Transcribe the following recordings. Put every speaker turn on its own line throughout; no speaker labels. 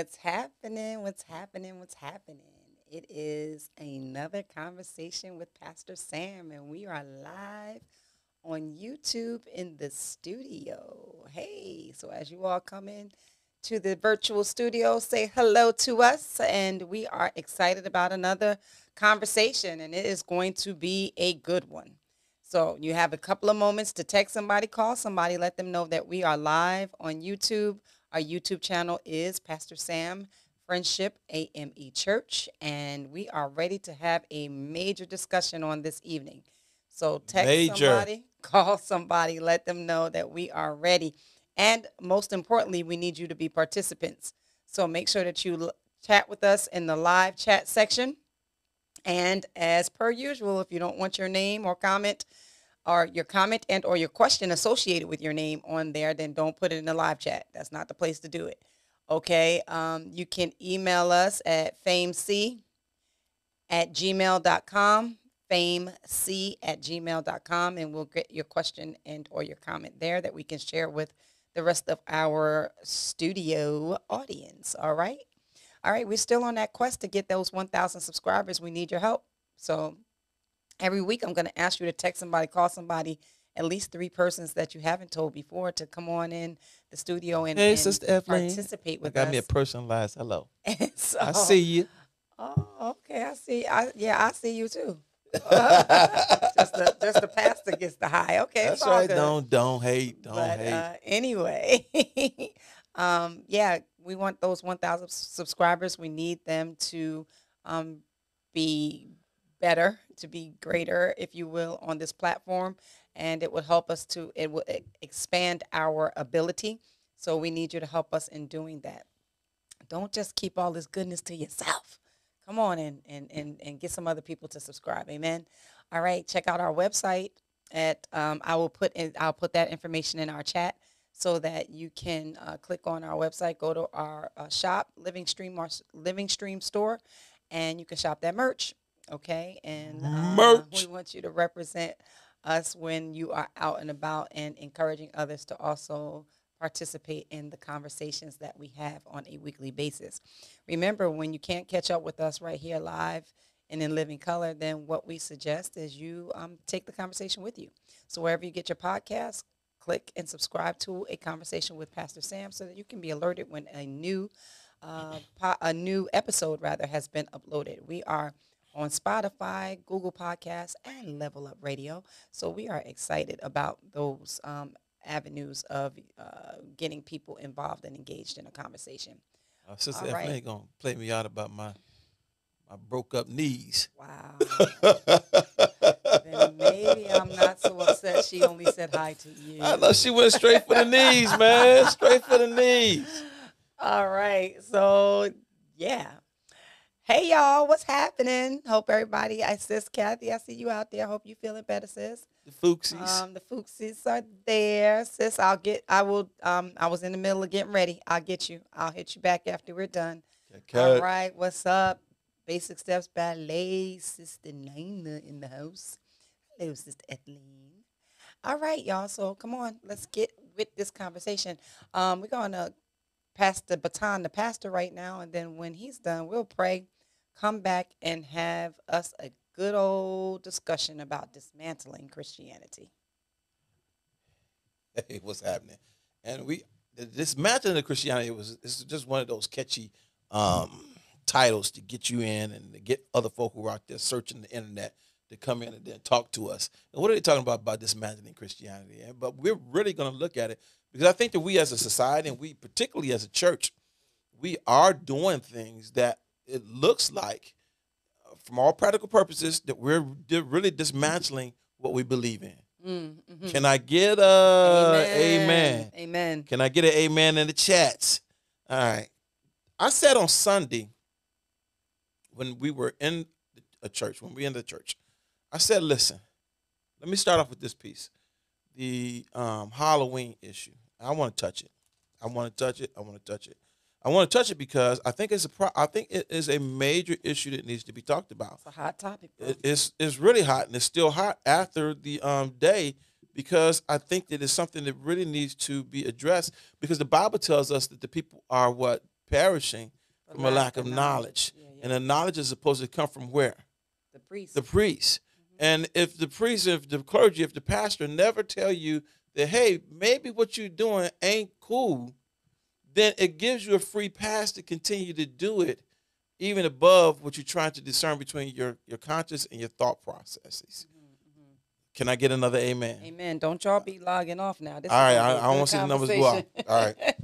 What's happening? What's happening? What's happening? It is another conversation with Pastor Sam, and we are live on YouTube in the studio. Hey, so as you all come in to the virtual studio, say hello to us, and we are excited about another conversation, and it is going to be a good one. So you have a couple of moments to text somebody, call somebody, let them know that we are live on YouTube. Our YouTube channel is Pastor Sam Friendship AME Church, and we are ready to have a major discussion on this evening. So text
Major.
somebody, call somebody, let them know that we are ready. And most importantly, we need you to be participants. So make sure that you chat with us in the live chat section. And as per usual, if you don't want your name or comment or your comment and or your question associated with your name on there, then don't put it in the live chat. That's not the place to do it. Okay. Um, you can email us at famec at gmail.com, famec at gmail.com, and we'll get your question and or your comment there that we can share with the rest of our studio audience. All right. All right, we're still on that quest to get those 1,000 subscribers. We need your help. So every week, I'm going to ask you to text somebody, call somebody, at least three persons that you haven't told before to come on in the studio and,
Hey,
and
Sister Evelyn.
participate
I
with
got
us.
me a personalized hello.
So-
I see you.
Oh, okay. I see. I yeah, I see you too. just the just the pastor gets the high. Okay,
That's
it's all
right.
good.
Don't don't hate. Don't
but
hate.
uh, anyway, um, yeah, we want those 1,000 subscribers. We need them to um, be better, to be greater, if you will, on this platform, and it would help us to it will expand our ability. So we need you to help us in doing that. Don't just keep all this goodness to yourself. Come on and and and, and get some other people to subscribe. Amen. All right, check out our website at um, I will put in, I'll put that information in our chat so that you can uh, click on our website, go to our uh, shop, Living Stream, our Living Stream store, and you can shop that merch. Okay, and uh, we want you to represent us when you are out and about and encouraging others to also participate in the conversations that we have on a weekly basis. Remember, when you can't catch up with us right here live and in living color, then what we suggest is you um, take the conversation with you. So wherever you get your podcast, click and subscribe to a conversation with Pastor Sam so that you can be alerted when a new uh, po- a new episode rather has been uploaded. We are on Spotify, Google Podcasts, and Level Up Radio. So we are excited about those um, avenues of uh, getting people involved and engaged in a conversation.
Uh, Sister
all right.
gonna play me out about my my broke up knees.
Wow. then maybe I'm not so upset. She only said hi to you.
I know she went straight for the knees, man. Straight for the knees.
All right. So, yeah. Hey, y'all. What's happening? Hope everybody, I sis Kathy, I see you out there. Hope you feeling better, sis.
The Fuchsies.
Um, the Fuchsies are there, sis. I'll get. I will. Um, I was in the middle of getting ready. I'll get you. I'll hit you back after we're done.
Okay.
All right. What's up? Basic Steps Ballet, Sister Nina in the house. Hello, Sister Ethelene. All right, y'all. So come on, let's get with this conversation. Um, we're gonna pass the baton to Pastor right now, and then when he's done, we'll pray, come back, and have us a good old discussion about dismantling Christianity.
hey, what's happening? And we dismantling of Christianity was it's just one of those catchy um, titles to get you in and to get other folk who are out there searching the internet to come in and then talk to us. And what are they talking about about dismantling Christianity? And- But we're really going to look at it because I think that we as a society and we particularly as a church, we are doing things that it looks like, uh, from all practical purposes, that we're di- really dismantling what we believe in.
Mm, mhm.
Can I get a amen?
Amen.
Can I get an amen in the chats? All right. I said on Sunday when we were in a church, when we in the church, I said, listen, let me start off with this piece. The um, Halloween issue. I want to touch it. I want to touch it. I want to touch it. I want to touch it because I think it's a pro- I think it is a major issue that needs to be talked about
It's a hot topic. bro.
it's it's really hot and it's still hot after the um day because I think that it's something that really needs to be addressed because the Bible tells us that the people are what perishing
For
from a lack of knowledge.
Yeah, yeah.
And the knowledge is supposed to come from where?
the priest.
The priest.
Mm-hmm.
And if the priest, if the clergy, if the pastor never tell you that, hey, maybe what you're doing ain't cool, then it gives you a free pass to continue to do it, even above what you're trying to discern between your, your conscience and your thought processes. Can I get another amen?
Mm-hmm. Amen. Don't y'all be logging off now. This
All right, I,
gonna be a
I want to see the numbers go up. All right.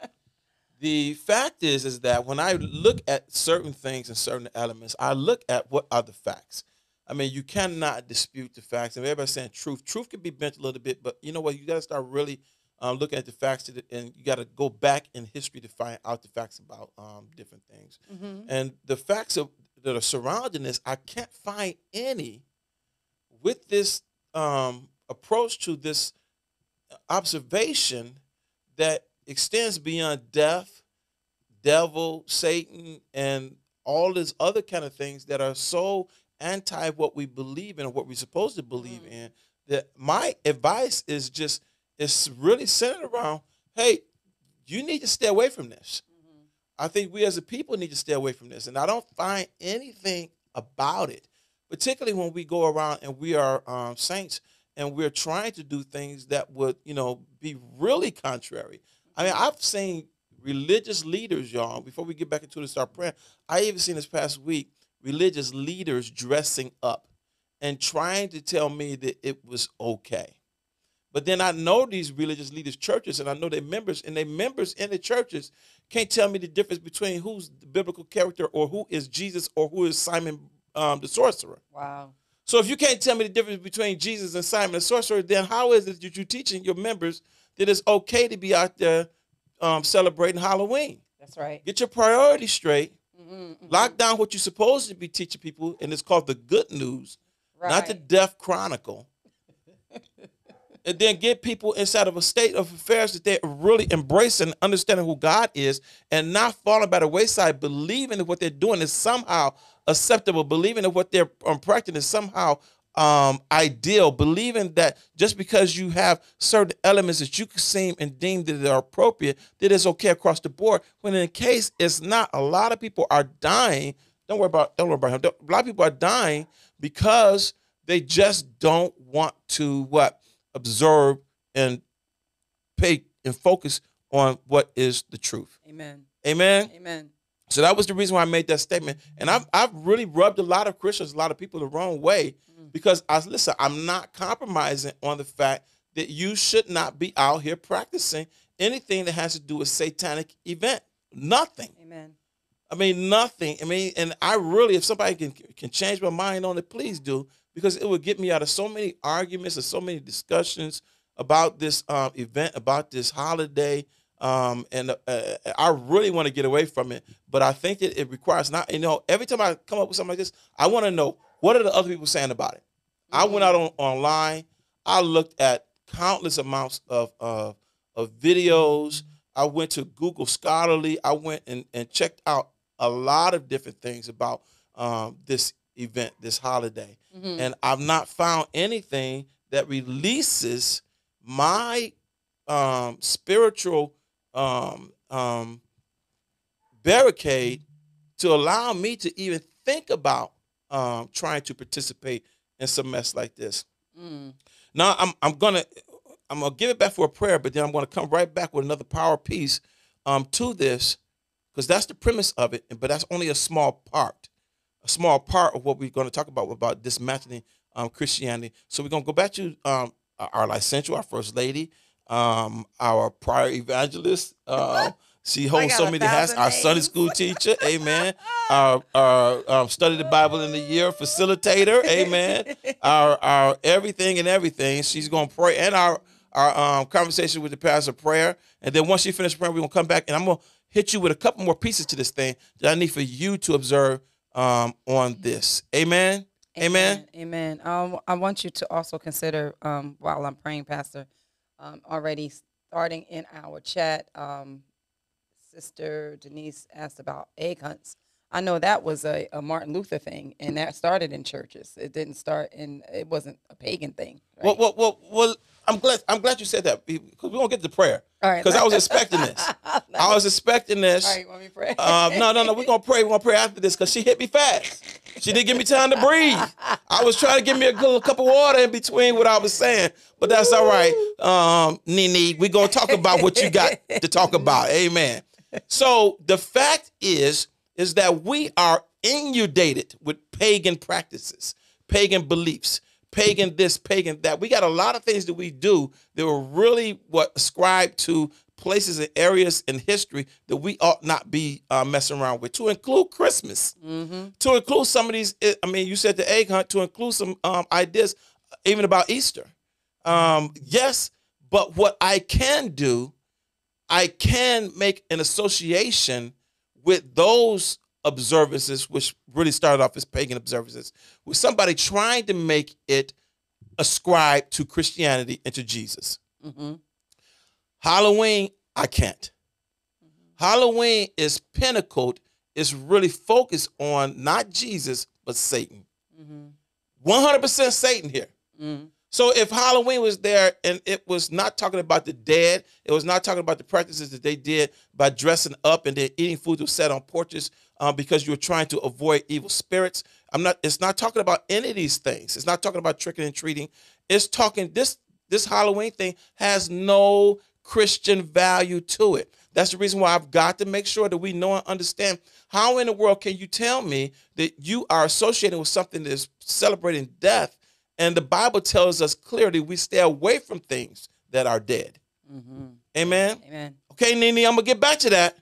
the fact is, is that when I look at certain things and certain elements, I look at what are the facts. I mean, you cannot dispute the facts. And everybody's saying truth. Truth can be bent a little bit, but you know what? You got to start really um, looking at the facts, to the, and you got to go back in history to find out the facts about um, different things.
Mhm.
And the facts of, that are surrounding this, I can't find any with this um, approach to this observation that extends beyond death, devil, Satan, and all these other kind of things that are so anti what we believe in or what we're supposed to believe
Mm.
in. That my advice is just it's really centered around, hey, you need to stay away from this.
Mhm.
I think we as a people need to stay away from this. And I don't find anything about it, particularly when we go around and we are um, saints and we're trying to do things that would, you know, be really contrary. I mean, I've seen religious leaders, y'all, before we get back into the start prayer, I even seen this past week religious leaders dressing up and trying to tell me that it was okay. But then I know these religious leaders' churches, and I know their members, and their members in the churches can't tell me the difference between who's the biblical character or who is Jesus or who is Simon um, the sorcerer.
Wow.
So if you can't tell me the difference between Jesus and Simon the sorcerer, then how is it that you're teaching your members that it's okay to be out there um, celebrating Halloween?
That's right.
Get your priorities straight.
Mhm, mhm.
Lock down what you're supposed to be teaching people, and it's called the good news, not the
Right.
death chronicle. and then get people inside of a state of affairs that they're really embracing, understanding who God is, and not falling by the wayside, believing that what they're doing is somehow acceptable, believing that what they're um, practicing is somehow um, ideal, believing that just because you have certain elements that you can seem and deem that are appropriate, that it's okay across the board. When in the case it's not, a lot of people are dying. Don't worry about don't worry about him. A lot of people are dying because they just don't want to what observe and pay and focus on what is the truth.
Amen.
Amen.
Amen.
So that was the reason why I made that statement. And I've I've really rubbed a lot of Christians, a lot of people the wrong way
Mm.
because I listen, I'm not compromising on the fact that you should not be out here practicing anything that has to do with satanic event. Nothing.
Amen.
I mean, nothing. I mean, and I really, if somebody can can change my mind on it, please do, because it would get me out of so many arguments and so many discussions about this um, event, about this holiday. Um, and uh, I really want to get away from it, but I think that it requires not. You know, every time I come up with something like this, I want to know what are the other people saying about it. I went out on online. I looked at countless amounts of of, of videos. I went to Google Scholarly. I went and, and checked out a lot of different things about um, this event, this holiday,
Mhm.
and I've not found anything that releases my um, spiritual um, um, barricade to allow me to even think about um, trying to participate in some mess like this.
Mm.
Now I'm I'm gonna I'm gonna give it back for a prayer, but then I'm gonna come right back with another power piece um, to this, because that's the premise of it. But that's only a small part, a small part of what we're gonna talk about about dismantling um, Christianity. So we're gonna go back to um, our licentiate, our first lady, um, our prior evangelist. Uh, she holds so many hats. Our Sunday school teacher, Amen. Our, our um, study the Bible in the year facilitator, Amen our our everything and everything. She's gonna pray and our our um, conversation with the pastor prayer. And then once she finishes praying, we're gonna come back and I'm gonna hit you with a couple more pieces to this thing that I need for you to observe um, on this. Amen. Amen.
Amen. Um, I want you to also consider, um, while I'm praying, Pastor, um, already starting in our chat, um, Sister Denise asked about egg hunts. I know that was a, a Martin Luther thing, and that started in churches. It didn't start in, it wasn't a pagan thing. Right?
Well, well, well, well. I'm glad. I'm glad you said that because we won't get to prayer.
All right.
Because I was expecting this. I was expecting this.
All right, want me to pray?
Um, no, no, no. We're gonna pray. We're gonna pray after this because she hit me fast. She didn't give me time to breathe. I was trying to give me a good cup of water in between what I was saying, but that's all right. Um, Nene, we're gonna talk about what you got to talk about. Amen. So the fact is, is that we are inundated with pagan practices, pagan beliefs, pagan this, pagan that. We got a lot of things that we do that were really what ascribed to places and areas in history that we ought not be uh, messing around with, to include Christmas, to include some of these. I mean, you said the egg hunt, to include some um, ideas, even about Easter. Um, yes, but what I can do, I can make an association with those observances, which really started off as pagan observances, with somebody trying to make it ascribe to Christianity and to Jesus.
hmm
Halloween, I can't. Halloween is pinnacled, it's really focused on not Jesus, but Satan.
hmm
100% Satan here.
hmm
So if Halloween was there and it was not talking about the dead, it was not talking about the practices that they did by dressing up and then eating food that was set on porches uh, because you're trying to avoid evil spirits. I'm not. It's not talking about any of these things. It's not talking about tricking and treating. It's talking this. This Halloween thing has no Christian value to it. That's the reason why I've got to make sure that we know and understand how in the world can you tell me that you are associating with something that is celebrating death and the Bible tells us clearly we stay away from things that are dead.
hmm
Amen.
Amen.
Okay, Nini, I'm gonna get back to that.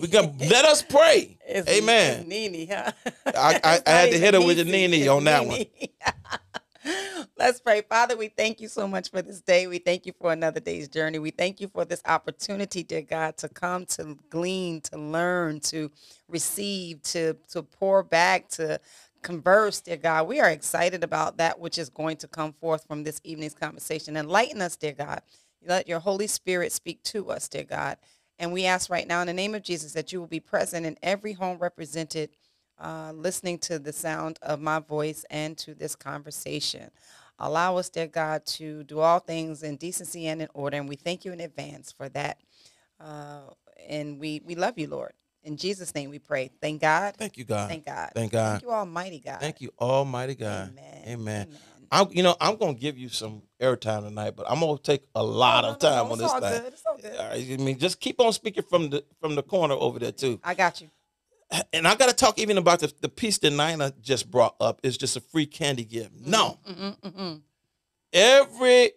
We gonna let us pray.
It's,
Amen.
Nini, huh?
I- I- I had to hit her with Nene
it's
on that
one. Let's pray. Father, we thank you so much for this day. We thank you for another day's journey. We thank you for this opportunity, dear God, to come, to glean, to learn, to receive, to, to pour back, to converse, dear God. We are excited about that which is going to come forth from this evening's conversation. Enlighten us, dear God. Let your Holy Spirit speak to us, dear God. And we ask right now in the name of Jesus that you will be present in every home represented, uh, listening to the sound of my voice and to this conversation. Allow us, dear God, to do all things in decency and in order. And we thank you in advance for that. Uh, and we, we love you, Lord. In Jesus' name we pray. Thank God.
Thank you, God.
Thank God.
Thank God.
Thank you, Almighty God.
Thank you, Almighty God.
Amen.
Amen.
Amen.
I'm, you know, I'm gonna give you some airtime tonight, but I'm gonna take a lot
Oh,
of
no, no,
time
no,
on
it's
this
all
thing.
good. It's all good.
All right, I mean, just keep on speaking from the from the corner over there too.
I got you.
And I gotta talk even about the, the piece that Nina just brought up. It's just a free candy gift. No,
Mm-mm, mm-mm.
every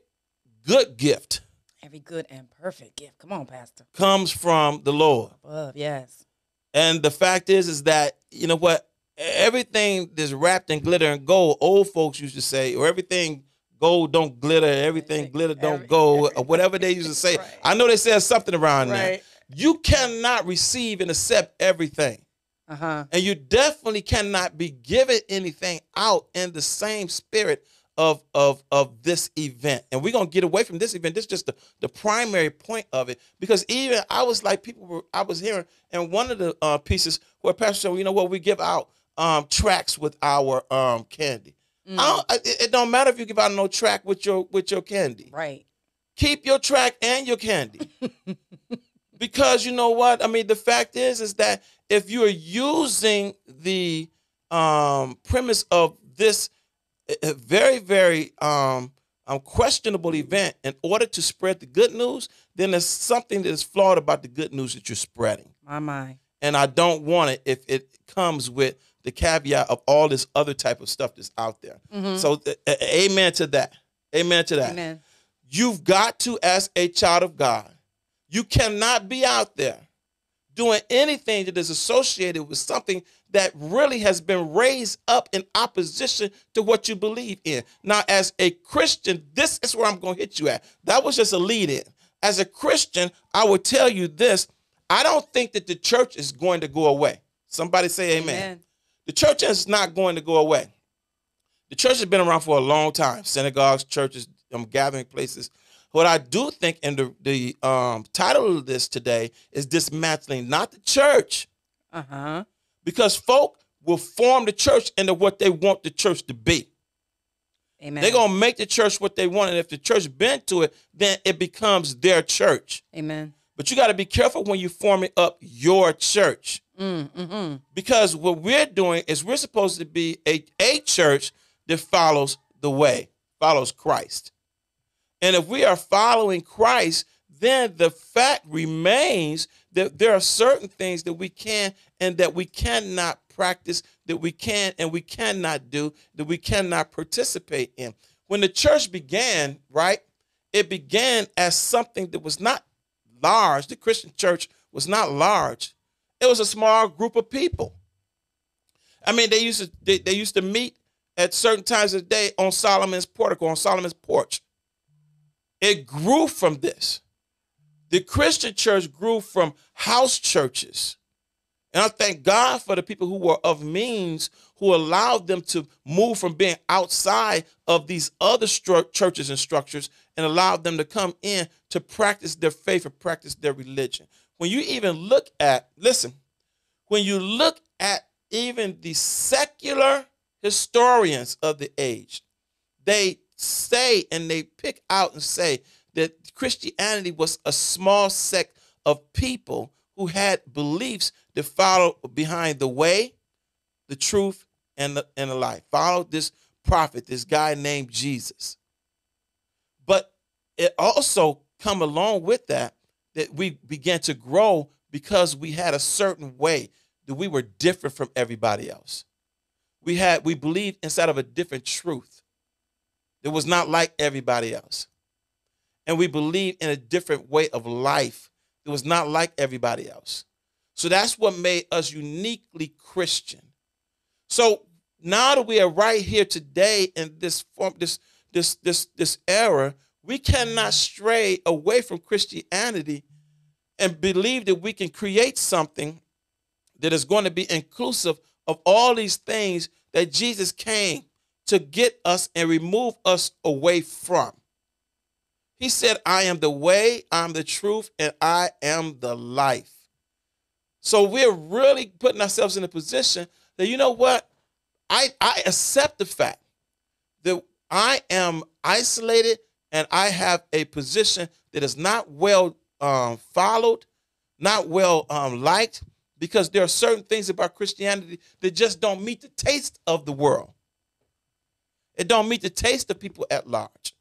good gift
Every good and perfect gift. Come on, Pastor.
comes from the Lord.
Above, yes.
And the fact is, is that you know what? Everything that's wrapped in glitter and gold, old folks used to say, or everything gold don't glitter, everything glitter don't
Every-
go, or whatever they used to say.
Right.
I know they said something around.
Right.
You cannot receive and accept everything.
Uh huh.
And you definitely cannot be given anything out in the same spirit of of of this event. And we're gonna get away from this event. This is just the, the primary point of it. Because even I was like people were I was hearing and one of the uh, pieces where Pastor said, well, you know what, we give out um tracks with our um candy.
Mm.
I don't, it, it don't matter if you give out no track with your with your candy
Right.
keep your track and your candy. because you know what? I mean, the fact is, is that if you're using the um, premise of this very, very um, um, questionable event in order to spread the good news, then there's something that is flawed about the good news that you're spreading.
My mind.
And I don't want it if it comes with the caveat of all this other type of stuff that's out there.
Mhm.
So, uh, amen to that. Amen to that.
Amen.
You've got to, as a child of God, you cannot be out there doing anything that is associated with something that really has been raised up in opposition to what you believe in. Now, as a Christian, this is where I'm going to hit you at. That was just a lead in. As a Christian, I will tell you this I don't think that the church is going to go away. Somebody say amen.
Amen.
The church is not going to go away. The church has been around for a long time. Synagogues, churches, um, gathering places. What I do think, in the the um, title of this today is dismantling not the church,
Uh huh.
because folk will form the church into what they want the church to be.
Amen.
They're gonna make the church what they want, and if the church bend to it, then it becomes their church.
Amen.
But you got to be careful when you forming up your church.
Mm, mm-hmm.
Because what we're doing is we're supposed to be a, a church that follows the way, follows Christ. And if we are following Christ, then the fact remains that there are certain things that we can and that we cannot practice, that we can and we cannot do, that we cannot participate in. When the church began, right, it began as something that was not large. The Christian church was not large. It was a small group of people. I mean, they used to they, they used to meet at certain times of the day on Solomon's portico, on Solomon's porch. It grew from this. The Christian church grew from house churches. And I thank God for the people who were of means who allowed them to move from being outside of these other stru- churches and structures and allowed them to come in to practice their faith and practice their religion. When you even look at, listen, when you look at even the secular historians of the age, they say and they pick out and say that Christianity was a small sect of people who had beliefs that followed behind the way, the truth, and the and the life. Followed this prophet, this guy named Jesus. But it also come along with that that we began to grow because we had a certain way that we were different from everybody else. We had we believed inside of a different truth. It was not like everybody else. And we believed in a different way of life. It was not like everybody else. So that's what made us uniquely Christian. So now that we are right here today in this form, this this this this era, we cannot stray away from Christianity and believe that we can create something that is going to be inclusive of all these things that Jesus came to get us and remove us away from. He said, I am the way, I'm the truth, and I am the life. So we're really putting ourselves in a position that, you know what? I, I accept the fact that I am isolated and I have a position that is not well um, followed, not well um, liked, because there are certain things about Christianity that just don't meet the taste of the world. It don't meet the taste of people at large.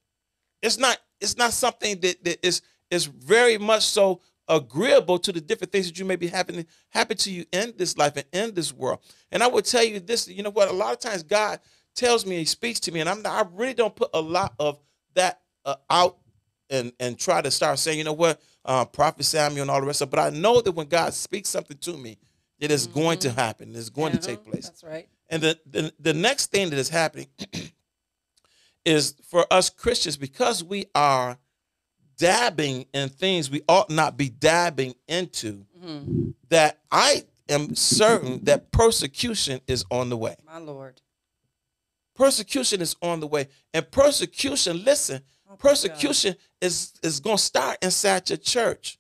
It's not. It's not something that, that is is very much so agreeable to the different things that you may be happening happen to you in this life and in this world. And I will tell you this. You know what? A lot of times God tells me, He speaks to me, and I'm not, I really don't put a lot of that uh, out and and try to start saying, you know what, uh, Prophet Samuel and all the rest of. it. But I know that when God speaks something to me, it is going to happen. It's going to take place.
That's right.
And the, the, the next thing that is happening is for us Christians, because we are dabbing in things we ought not be dabbing into,
hmm
that I am certain that persecution is on the way.
My Lord.
Persecution is on the way. And persecution, listen,
Oh, God.
persecution is, is going to start inside your church.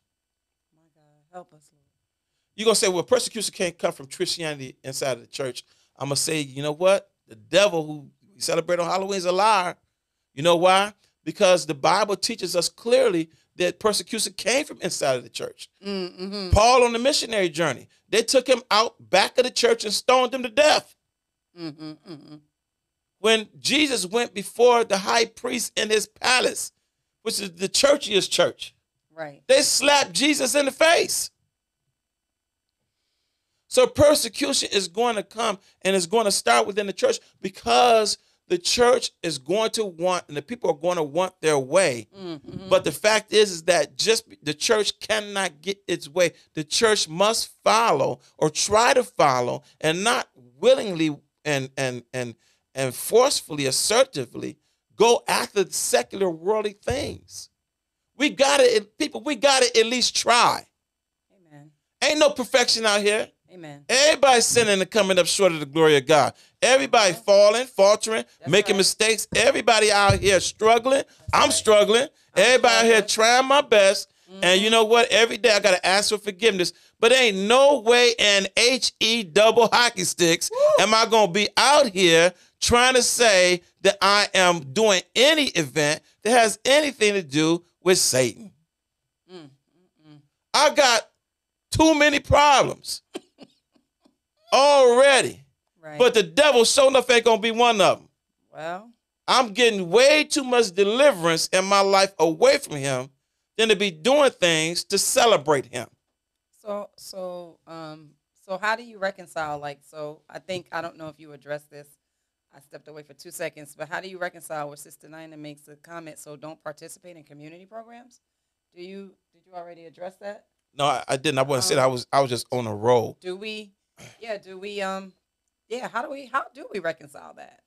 My God. Help us, Lord.
You're going to say, well, persecution can't come from Christianity inside of the church. I'm going to say, you know what? The devil who we celebrate on Halloween is a liar. You know why? Because the Bible teaches us clearly that persecution came from inside of the church.
Mm-hmm.
Paul on the missionary journey, they took him out back of the church and stoned him to death.
Mm-hmm. Mm-hmm.
When Jesus went before the high priest in his palace, which is the churchiest church,
Right.
they slapped Jesus in the face. So persecution is going to come and it's going to start within the church because the church is going to want and the people are going to want their way.
Mm-hmm.
But the fact is is that just the church cannot get its way. The church must follow or try to follow and not willingly and and and and forcefully assertively go after the secular worldly things. We got to people we got to at least try.
Amen.
Ain't no perfection out here.
Amen.
Everybody sinning and coming up short of the glory of God. Everybody falling, faltering,
That's
making
right.
mistakes. Everybody out here struggling. I'm
right.
struggling. Everybody out here trying my best. And you mm-hmm. know what? Every day I got to ask for forgiveness. But ain't no way in H E double hockey sticks am I going to be out here trying to say that I am doing any event that has anything to do with Satan.
Mm,
I got too many problems already.
Right.
But the devil sure enough ain't gonna be one of them.
well,
I'm getting way too much deliverance in my life away from him than to be doing things to celebrate him.
so so um so how do you reconcile like so I think I don't know if you addressed this. I stepped away for two seconds, but how do you reconcile where Sister Nina makes a comment? So don't participate in community programs. Do you did you already address that?
No, I, I didn't. I wasn't saying I was I was just on a roll.
Do we? Yeah. Do we? Um. Yeah. How do we? How do we reconcile that?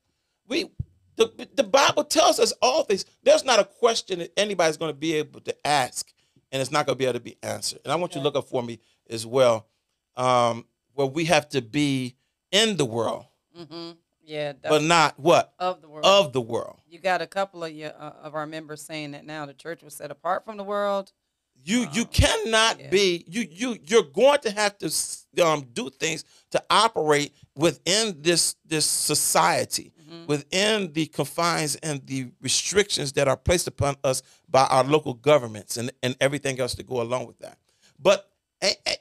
We the the Bible tells us all things. There's not a question that anybody's gonna be able to ask, and it's not gonna be able to be answered. And I want you to look up for me as well. Um, where we have to be in the world,
Mm-hmm. Yeah.
but not what?
of the world.
Of the world.
you got a couple of your uh, of our members saying that now the church was set apart from the world.
You you
Oh,
cannot
yeah.
be you you you're going to have to um, do things to operate within this this society,
Mhm.
within the confines and the restrictions that are placed upon us by our local governments and and everything else to go along with that. But eh, eh,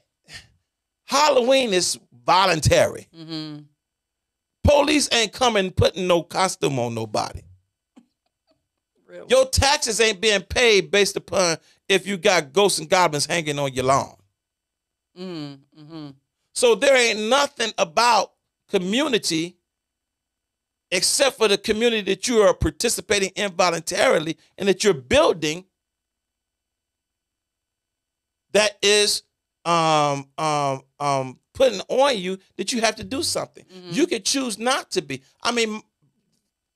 Halloween is voluntary.
Mm-hmm.
Police ain't coming putting no costume on nobody.
Really?
Your taxes ain't being paid based upon if you got ghosts and goblins hanging on your lawn.
Mm-hmm. Mm-hmm.
So there ain't nothing about community except for the community that you are participating in voluntarily and that you're building that is um um um putting on you that you have to do something.
Mhm.
You can choose not to be. I mean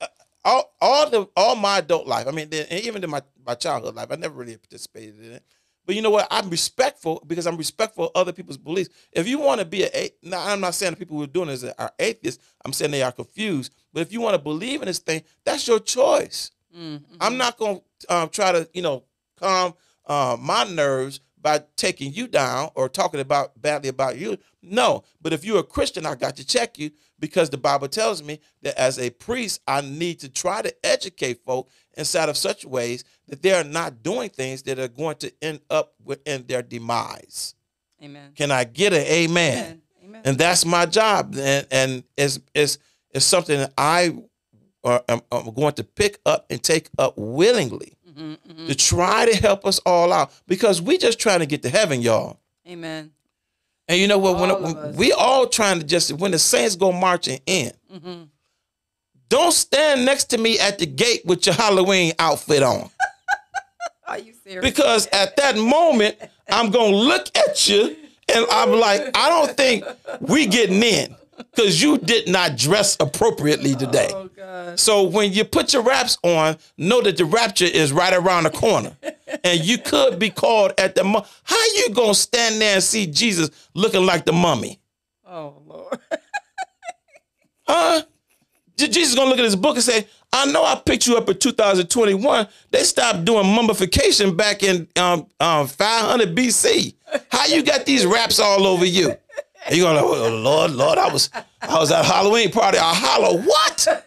uh, all, all the all my adult life, I mean, even in my, my childhood life, I never really participated in it. But you know what? I'm respectful because I'm respectful of other people's beliefs. If you want to be a, now I'm not saying the people who are doing this are atheists. I'm saying they are confused. But if you want to believe in this thing, that's your choice.
Mm-hmm.
I'm not going to um, try to, you know, calm uh, my nerves by taking you down or talking about badly about you. No, but if you're a Christian, I got to check you because the Bible tells me that as a priest, I need to try to educate folk inside of such ways that they are not doing things that are going to end up within their demise.
Amen.
Can I get an amen?
Amen. Amen.
and that's my job and and it's it's it's something that i uh, am, am going to pick up and take up willingly
Mhm, mhm.
to try to help us all out because we just trying to get to heaven y'all
Amen.
And you know what
All of
when we all trying to just when the saints go marching in
Mm-hmm.
don't stand next to me at the gate with your halloween outfit on
Are you serious?
because at that moment i'm gonna look at you and i'm like i don't think we getting in because you did not dress appropriately today
Oh God.
So when you put your wraps on, know that the rapture is right around the corner, and you could be called at the. Mu- How you gonna stand there and see Jesus looking like the mummy?
Oh Lord.
Huh? Je- Jesus gonna look at his book and say, "I know I picked you up in 2021. They stopped doing mummification back in um, um 500 BC. How you got these wraps all over you?" You gonna, oh, Lord, Lord, I was I was at Halloween party. I holler, what?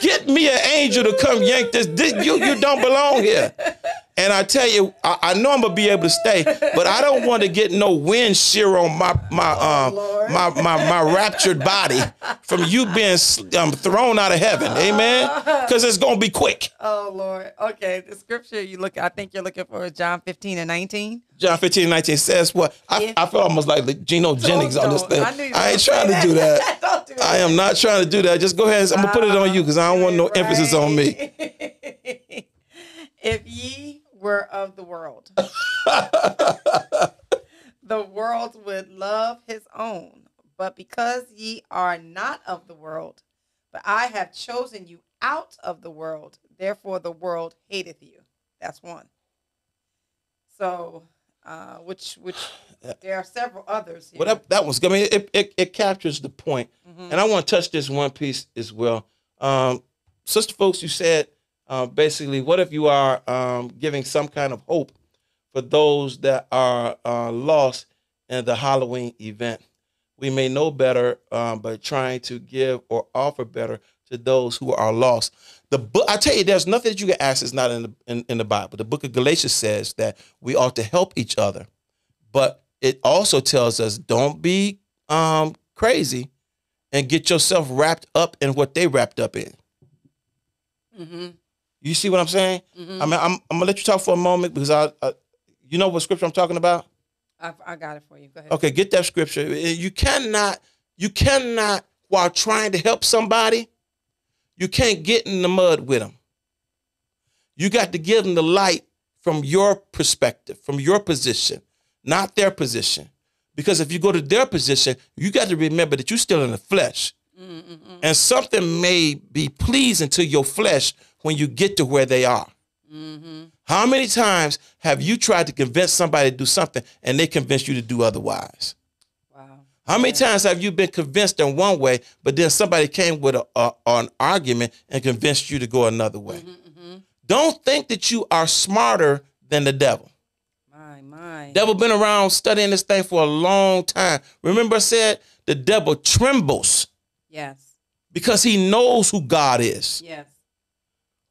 Get me an angel to come yank this. this you you don't belong here. And I tell you, I, I know I'm gonna be able to stay, but I don't want to get no wind shear on my my um my, my my raptured body from you being um, thrown out of heaven. Amen. Because it's gonna be quick.
Oh Lord. Okay. The scripture you look. I think you're looking for is John 15 and 19.
John 15, and 19 says what? I,
If-
I feel almost like Gino Jennings on this thing.
I
I, ain't trying to do that.
Don't do that.
I am not trying to do that. Just go ahead. I'm gonna put it on you because I don't want no emphasis on me.
if ye were of the world, the world would love his own. But because ye are not of the world, but I have chosen you out of the world, therefore the world hateth you. That's one. So, uh, which which there are several others here.
Well, that, that was. I mean, it, it it captures the point.
Mhm.
And I want to touch this one piece as well. Um, Sister folks, you said uh, basically, what if you are um, giving some kind of hope for those that are uh, lost in the Halloween event? we may know better, um, but trying to give or offer better to those who are lost. The book, I tell you, there's nothing that you can ask that's not in the in, in the Bible. The book of Galatians says that we ought to help each other, but it also tells us don't be um, crazy and get yourself wrapped up in what they wrapped up in.
Mm-hmm.
You see what I'm saying?
Mm-hmm.
I mean, I'm, I'm gonna let you talk for a moment because I, I you know what scripture I'm talking about.
I, I got it for you. Go ahead.
Okay, get that scripture. You cannot, you cannot, while trying to help somebody, you can't get in the mud with them. You got to give them the light from your perspective, from your position, not their position. Because if you go to their position, you got to remember that you're still in the flesh.
Mm-mm-mm.
And something may be pleasing to your flesh when you get to where they are.
Mm-hmm.
How many times have you tried to convince somebody to do something and they convinced you to do otherwise?
Wow.
How many
Yeah.
times have you been convinced in one way, but then somebody came with a, a- an argument and convinced you to go another way?
Mm-hmm.
Don't think that you are smarter than the devil.
My, my.
Devil been around studying this thing for a long time. Remember I said the devil trembles
yes.
because he knows who God is.
Yes.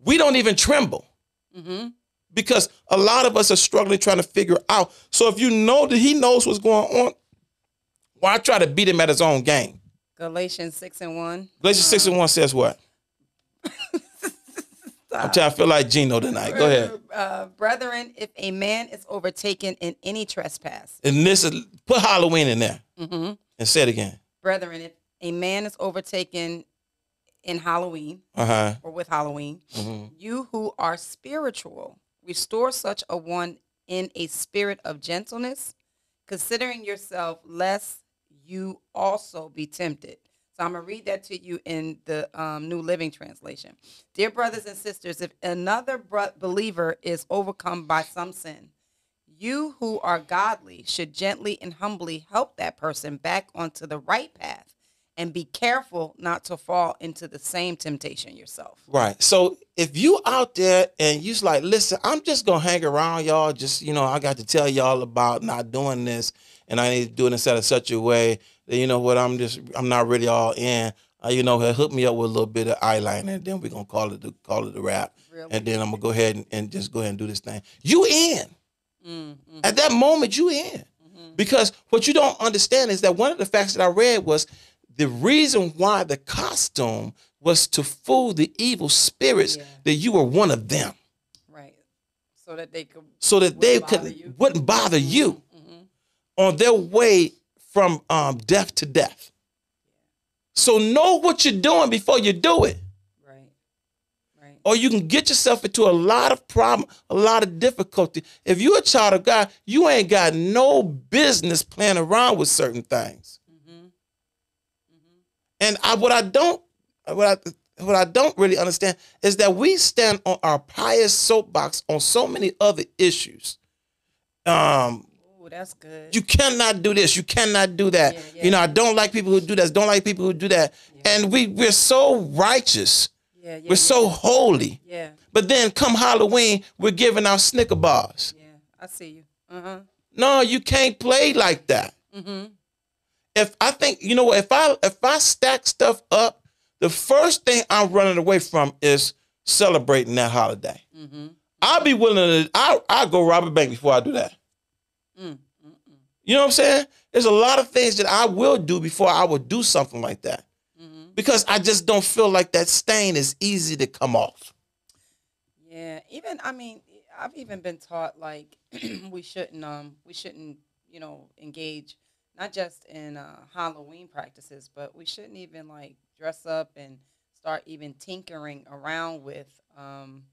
We don't even tremble.
Mm-hmm.
because a lot of us are struggling trying to figure out. So if you know that he knows what's going on, why try to beat him at his own game?
Galatians 6 and 1.
Galatians 6 and 1 says what? I'm trying to feel like Gino tonight. Go ahead.
Uh, brethren, if a man is overtaken in any trespass,
And this is put Halloween in there
mm-hmm.
and say it again.
brethren, if a man is overtaken in Halloween
Uh-huh.
or with Halloween,
hmm
you who are spiritual, restore such a one in a spirit of gentleness, considering yourself, lest you also be tempted. So I'm going to read that to you in the um, New Living Translation. Dear brothers and sisters, if another bro- believer is overcome by some sin, you who are godly should gently and humbly help that person back onto the right path and be careful not to fall into the same temptation yourself.
Right. So if you out there and you's like, listen, I'm just gonna hang around y'all. Just you know, I got to tell y'all about not doing this, and I need to do this in such a way that you know what I'm just I'm not really all in. Uh, you know, hook me up with a little bit of eyeliner, and then we're gonna call it the call it the wrap,
Really?
and then I'm gonna go ahead and, and just go ahead and do this thing. You in
Mm, mm,
at that moment? You in
mhm.
because what you don't understand is that one of the facts that I read was the reason why the costume was to fool the evil spirits
Yeah.
that you were one of them,
Right. So that they could.
so that they could
you.
wouldn't bother you
hmm
on their way from um, death to death. So know what you're doing before you do it,
Right. Right.
or you can get yourself into a lot of problem, a lot of difficulty. If you're a child of God, you ain't got no business playing around with certain things. And I, what I don't, what I, what I don't really understand is that we stand on our pious soapbox on so many other issues. Um,
Oh, that's good.
you cannot do this. You cannot do that.
Yeah, yeah.
You know, I don't like people who do this. Don't like people who do that.
Yeah.
And we we're so righteous.
yeah, yeah.
We're so holy.
Yeah.
But then come Halloween, we're giving out Snicker bars.
Yeah. I see you. Uh huh.
No, you can't play like that.
Mm-hmm.
If I think you know what if I if I stack stuff up, the first thing I'm running away from is celebrating that holiday.
Mm-hmm.
I'll be willing to I I'll go rob a bank before I do that.
Mm, mm, mm.
You know what I'm saying? There's a lot of things that I will do before I would do something like that
Mm-hmm.
because I just don't feel like that stain is easy to come off.
Yeah. Even I mean, I've even been taught like we shouldn't um we shouldn't you know engage not just in uh, Halloween practices, but we shouldn't even like dress up and start even tinkering around with um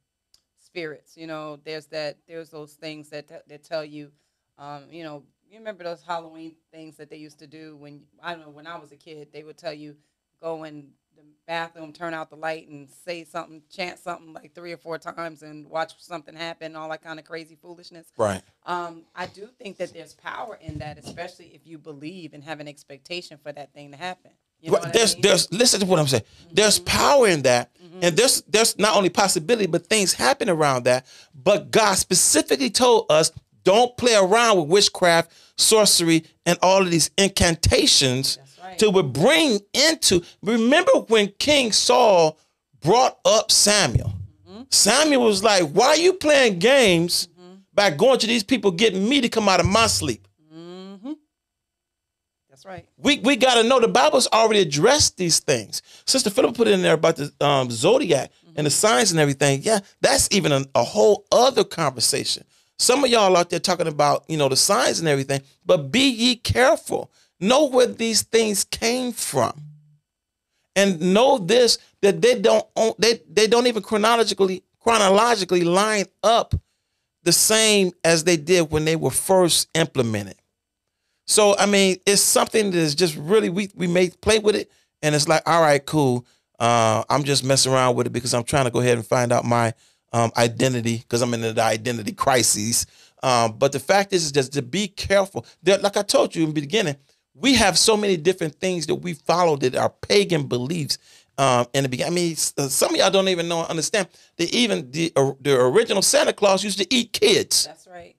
spirits. You know, there's that there's those things that t- that tell you, um, you know, you remember those Halloween things that they used to do when I don't know when I was a kid. They would tell you go in the bathroom, turn out the light, and say something, chant something like three or four times, and watch something happen, all that kind of crazy foolishness.
Right.
Um, I do think that there's power in that, especially if you believe and have an expectation for that thing to happen. You know
there's
I mean?
there's listen to what I'm saying. There's power in that,
Mhm.
and there's there's not only possibility, but things happen around that. But God specifically told us don't play around with witchcraft, sorcery, and all of these incantations
right.
to would bring into. Remember when King Saul brought up Samuel?
Mm-hmm.
Samuel was like, "Why are you playing games by going to these people, getting me to come out of my sleep?"
hmm That's right.
We we got to know the Bible's already addressed these things. Sister Philip put in there about the um, zodiac and the signs and everything. Yeah, that's even a, a whole other conversation. Some of y'all out there talking about you know the signs and everything, but be ye careful. Know where these things came from, and know this that they don't they they don't even chronologically chronologically line up the same as they did when they were first implemented. So I mean, it's something that is just really we we may play with it, and it's like, all right, cool. Uh, I'm just messing around with it because I'm trying to go ahead and find out my um, identity because I'm in the identity crises. Um, but the fact is, is just to be careful. Like I told you in the beginning, we have so many different things that we follow that are pagan beliefs. Um, in the beginning, I mean, uh, some of y'all don't even know and understand that even the the original Santa Claus used to eat kids.
That's right.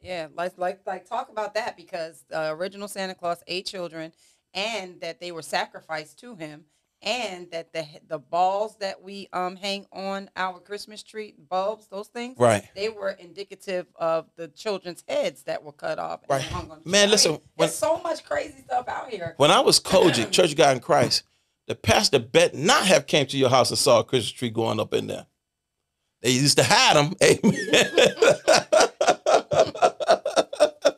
Yeah, like like like talk about that because the original Santa Claus ate children, and that they were sacrificed to him, and that the the balls that we um hang on our Christmas tree bulbs, those things,
Right.
They were indicative of the children's heads that were cut off. And
Right.
hung on
Man, listen, when-
there's so much crazy stuff out here.
When I was COGIC, Church of God in Christ, the pastor bet not have came to your house and saw a Christmas tree going up in there. They used to hide them. Amen.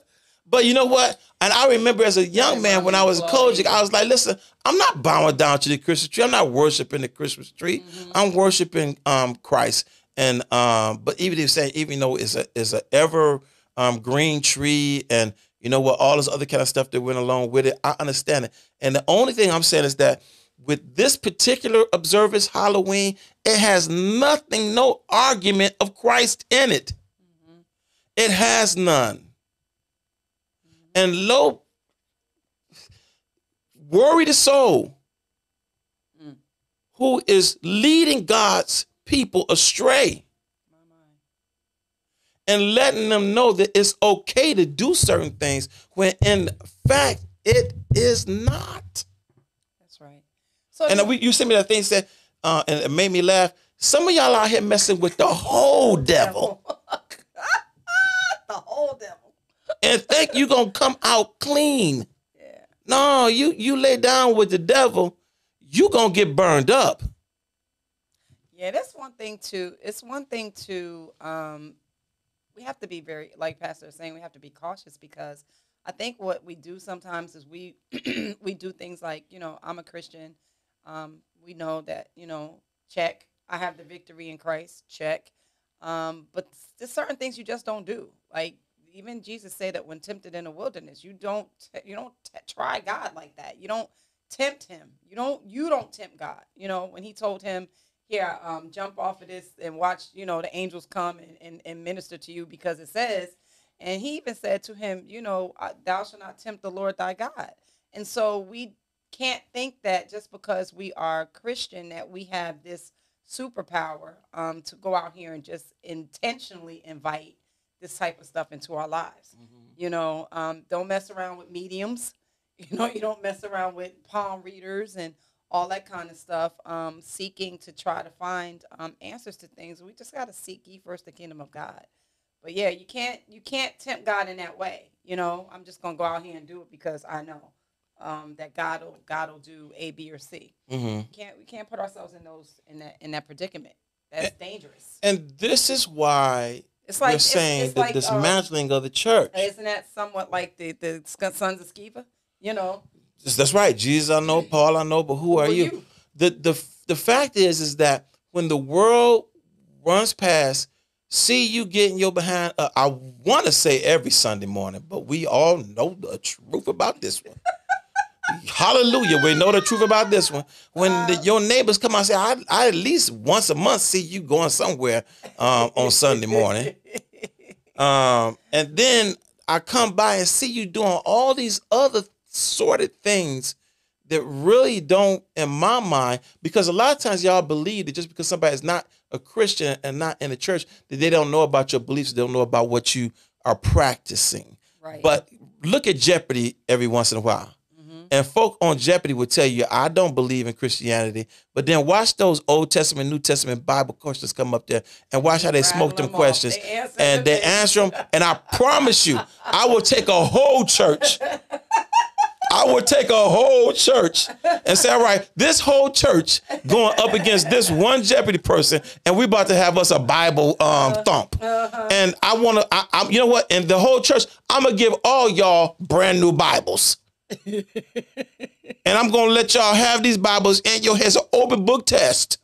but you know what? And I remember as a young man when I was COGIC, I was like, listen, I'm not bowing down to the Christmas tree. I'm not worshiping the Christmas tree. I'm worshiping um, Christ. And um, but even if say, even though it's a it's a ever um, green tree and you know what, all this other kind of stuff that went along with it, I understand it. And the only thing I'm saying is that with this particular observance, Halloween, it has nothing, no argument of Christ in it. It has none. And lo, worry the soul
Mm.
who is leading God's people astray and letting them know that it's okay to do certain things when in fact it is not.
That's right. So
And we, you sent me that thing said, uh, and it made me laugh. Some of y'all out here messing with the whole devil
the whole devil.
And think you gonna come out clean.
Yeah.
No, you you lay down with the devil, you gonna get burned up.
Yeah, that's one thing to. It's one thing to. Um, we have to be very, like Pastor saying, we have to be cautious because I think what we do sometimes is we we do things like you know I'm a Christian. Um, we know that you know check I have the victory in Christ check. Um, but there's certain things you just don't do. Like even Jesus said that when tempted in the wilderness, you don't you don't try God like that. You don't tempt him. You don't you don't tempt God. You know when he told him here um, jump off of this and watch you know the angels come and, and, and minister to you because it says and he even said to him you know thou shalt not tempt the lord thy god and so we can't think that just because we are christian that we have this superpower um, to go out here and just intentionally invite this type of stuff into our lives you know um, don't mess around with mediums you know you don't mess around with palm readers and all that kind of stuff, um, seeking to try to find um, answers to things. We just got to seek ye first the kingdom of God. But yeah, you can't you can't tempt God in that way. You know, I'm just gonna go out here and do it because I know um, that God will God will do A, B, or C.
Mm-hmm.
We can't we can't put ourselves in those in that in that predicament. That's dangerous.
And this is why
It's like
we're saying
it's
the
like, um,
dismantling of the church.
isn't that somewhat like the the sons of Sceva? You know,
That's right. Jesus, I know. Paul, I know. But who are
are
you?
you?
The the the fact is, is that when the world runs past, see you getting your behind. Uh, I want to say every Sunday morning, but we all know the truth about this one. Hallelujah. We know the truth about this one. When the, your neighbors come out and say, I, I at least once a month see you going somewhere um, on Sunday morning. Um, and then I come by and see you doing all these other sorted things that really don't, in my mind, because a lot of times y'all believe that just because somebody is not a Christian and not in the church, that they don't know about your beliefs, they don't know about what you are practicing.
Right.
But look at Jeopardy every once in a while.
Mm-hmm.
And folk on Jeopardy would tell you, I don't believe in Christianity. But then watch those Old Testament, New Testament Bible questions come up there and watch how they smoke them
them
questions.
They
and they answer them. And I promise you, I will take a whole church. I would take a whole church and say, all right, this whole church going up against this one Jeopardy person, and we about to have us a Bible um, thump. And I want to, I, I, you know what? And the whole church, I'm gonna give all y'all brand new Bibles. And I'm gonna let y'all have these Bibles and your hands, an open book test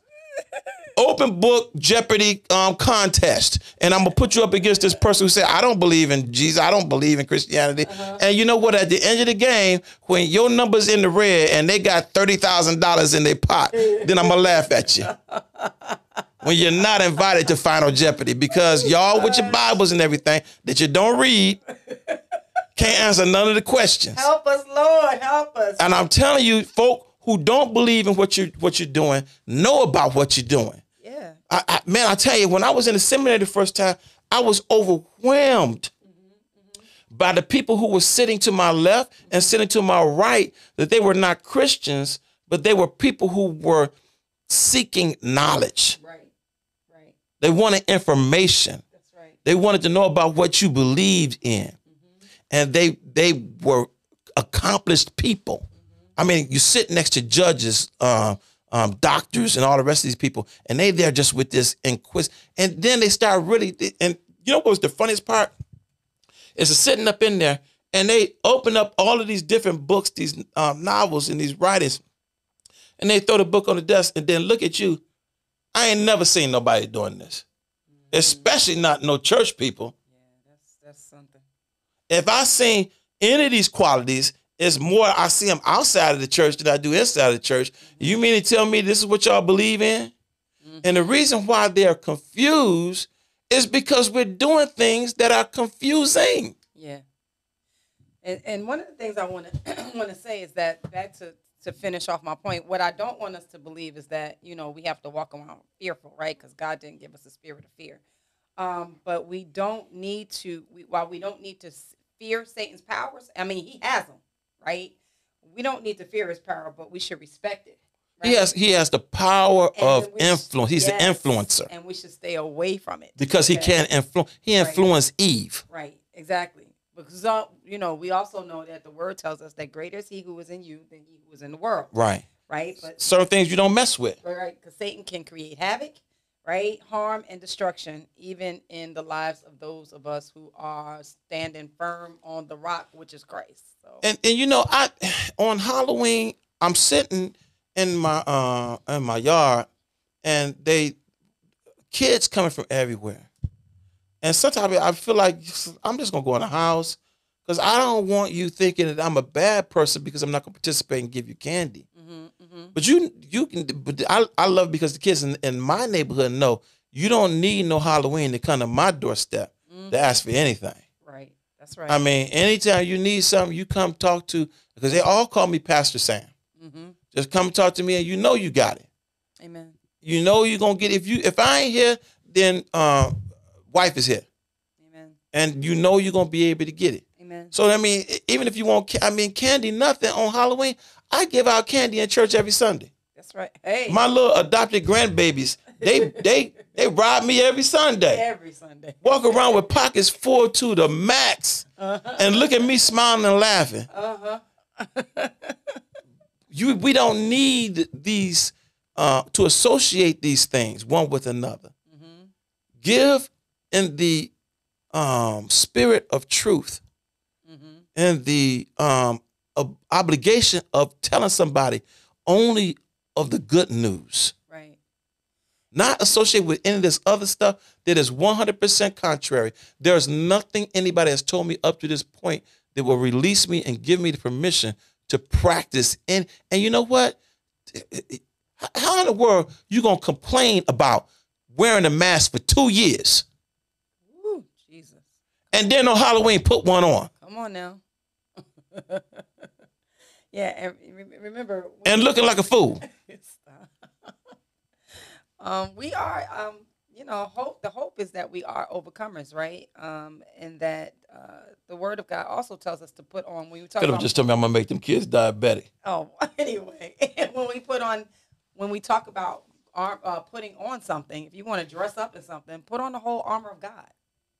open book Jeopardy um, contest, and I'm gonna put you up against this person who said, "I don't believe in Jesus. I don't believe in Christianity." And you know what? At the end of the game, when your number's in the red and they got thirty thousand dollars in their pot, then I'm gonna laugh at you. When you're not invited to Final Jeopardy because y'all with your Bibles and everything that you don't read can't answer none of the questions.
Help us, Lord. Help us.
And I'm telling you, folk who don't believe in what you what you're doing know about what you're doing.
yeah.
I, I, man, I tell you, when I was in the seminary the first time, I was overwhelmed by the people who were sitting to my left and sitting to my right. That they were not Christians, but they were people who were seeking knowledge.
Right. Right.
They wanted information.
That's right.
They wanted to know about what you believed in, and they they were accomplished people. I mean, you sit next to judges, um, um, doctors, and all the rest of these people, and they there just with this inquis, and then they start really. And you know what was the funniest part? Is sitting up in there, and they open up all of these different books, these um, novels, and these writings, and they throw the book on the desk, and then look at you. I ain't never seen nobody doing this especially not no church people.
Yeah. That's that's something.
If I see any of these qualities, it's more I see them outside of the church than I do inside of the church. You mean to tell me this is what y'all believe in? And the reason why they're confused is because we're doing things that are confusing.
Yeah. And and one of the things I want to want to say is that back to to finish off my point, what I don't want us to believe is that you know we have to walk around fearful, right? Because God didn't give us a spirit of fear. Um, but we don't need to. We, while we don't need to fear Satan's powers, I mean he has them, right? We don't need to fear his power, but we should respect it. Right?
He has he has the power
And
of influence. He's
yes,
the influencer
and we should stay away from it
because he can't influence. He
Right.
influenced Eve.
Right, exactly. Because uh, you know, we also know that the word tells us that greater is he who is in you than he who is in the world.
Right.
Right, but
Certain things you don't mess with.
right, because Satan can create havoc, right, harm and destruction, even in the lives of those of us who are standing firm on the rock, which is Christ. So
and and you know I on Halloween I'm sitting in my uh in my yard and they kids coming from everywhere and sometimes I feel like I'm just gonna go in the house because I don't want you thinking that I'm a bad person because I'm not gonna participate and give you candy.
Hmm hmm
But you you can but I I love because the kids in, in my neighborhood know you don't need no Halloween to come to my doorstep to ask for anything.
right, that's right.
I mean, anytime you need something, you come talk to because they all call me Pastor Sam.
hmm
Just come talk to me, and you know you got it.
Amen.
You know you're gonna get if you if I ain't here, then uh, wife is here,
Amen.
and you know you're gonna be able to get it.
Amen.
So I mean, even if you want, I mean, candy, nothing on Halloween. I give out candy in church every Sunday.
That's right. Hey,
My little adopted grandbabies, they they they rob me every Sunday.
every Sunday.
Walk around with pockets full to the max,
Uh-huh.
and look at me smiling and laughing.
Uh huh.
you we don't need these uh, to associate these things one with another.
hmm
Give in the um, spirit of truth
hmm
and the um, obligation of telling somebody only of the good news,
Right.
not associated with any of this other stuff that is 100% contrary. There's nothing anybody has told me up to this point that will release me and give me the permission to practice in. And you know what? How in the world you gonna complain about wearing a mask for two years
Woo, Jesus.
and then on Halloween put one on
Come on now. yeah, and re- remember.
and looking like a fool?
Um, we are, um, you know, hope. The hope is that we are overcomers, right? Um, and that uh, the Word of God also tells us to put on when we talk
Could have
about.
just told me I'm gonna make them kids diabetic.
oh, anyway, when we put on, when we talk about arm, uh, putting on something, if you want to dress up in something, put on the whole armor of God,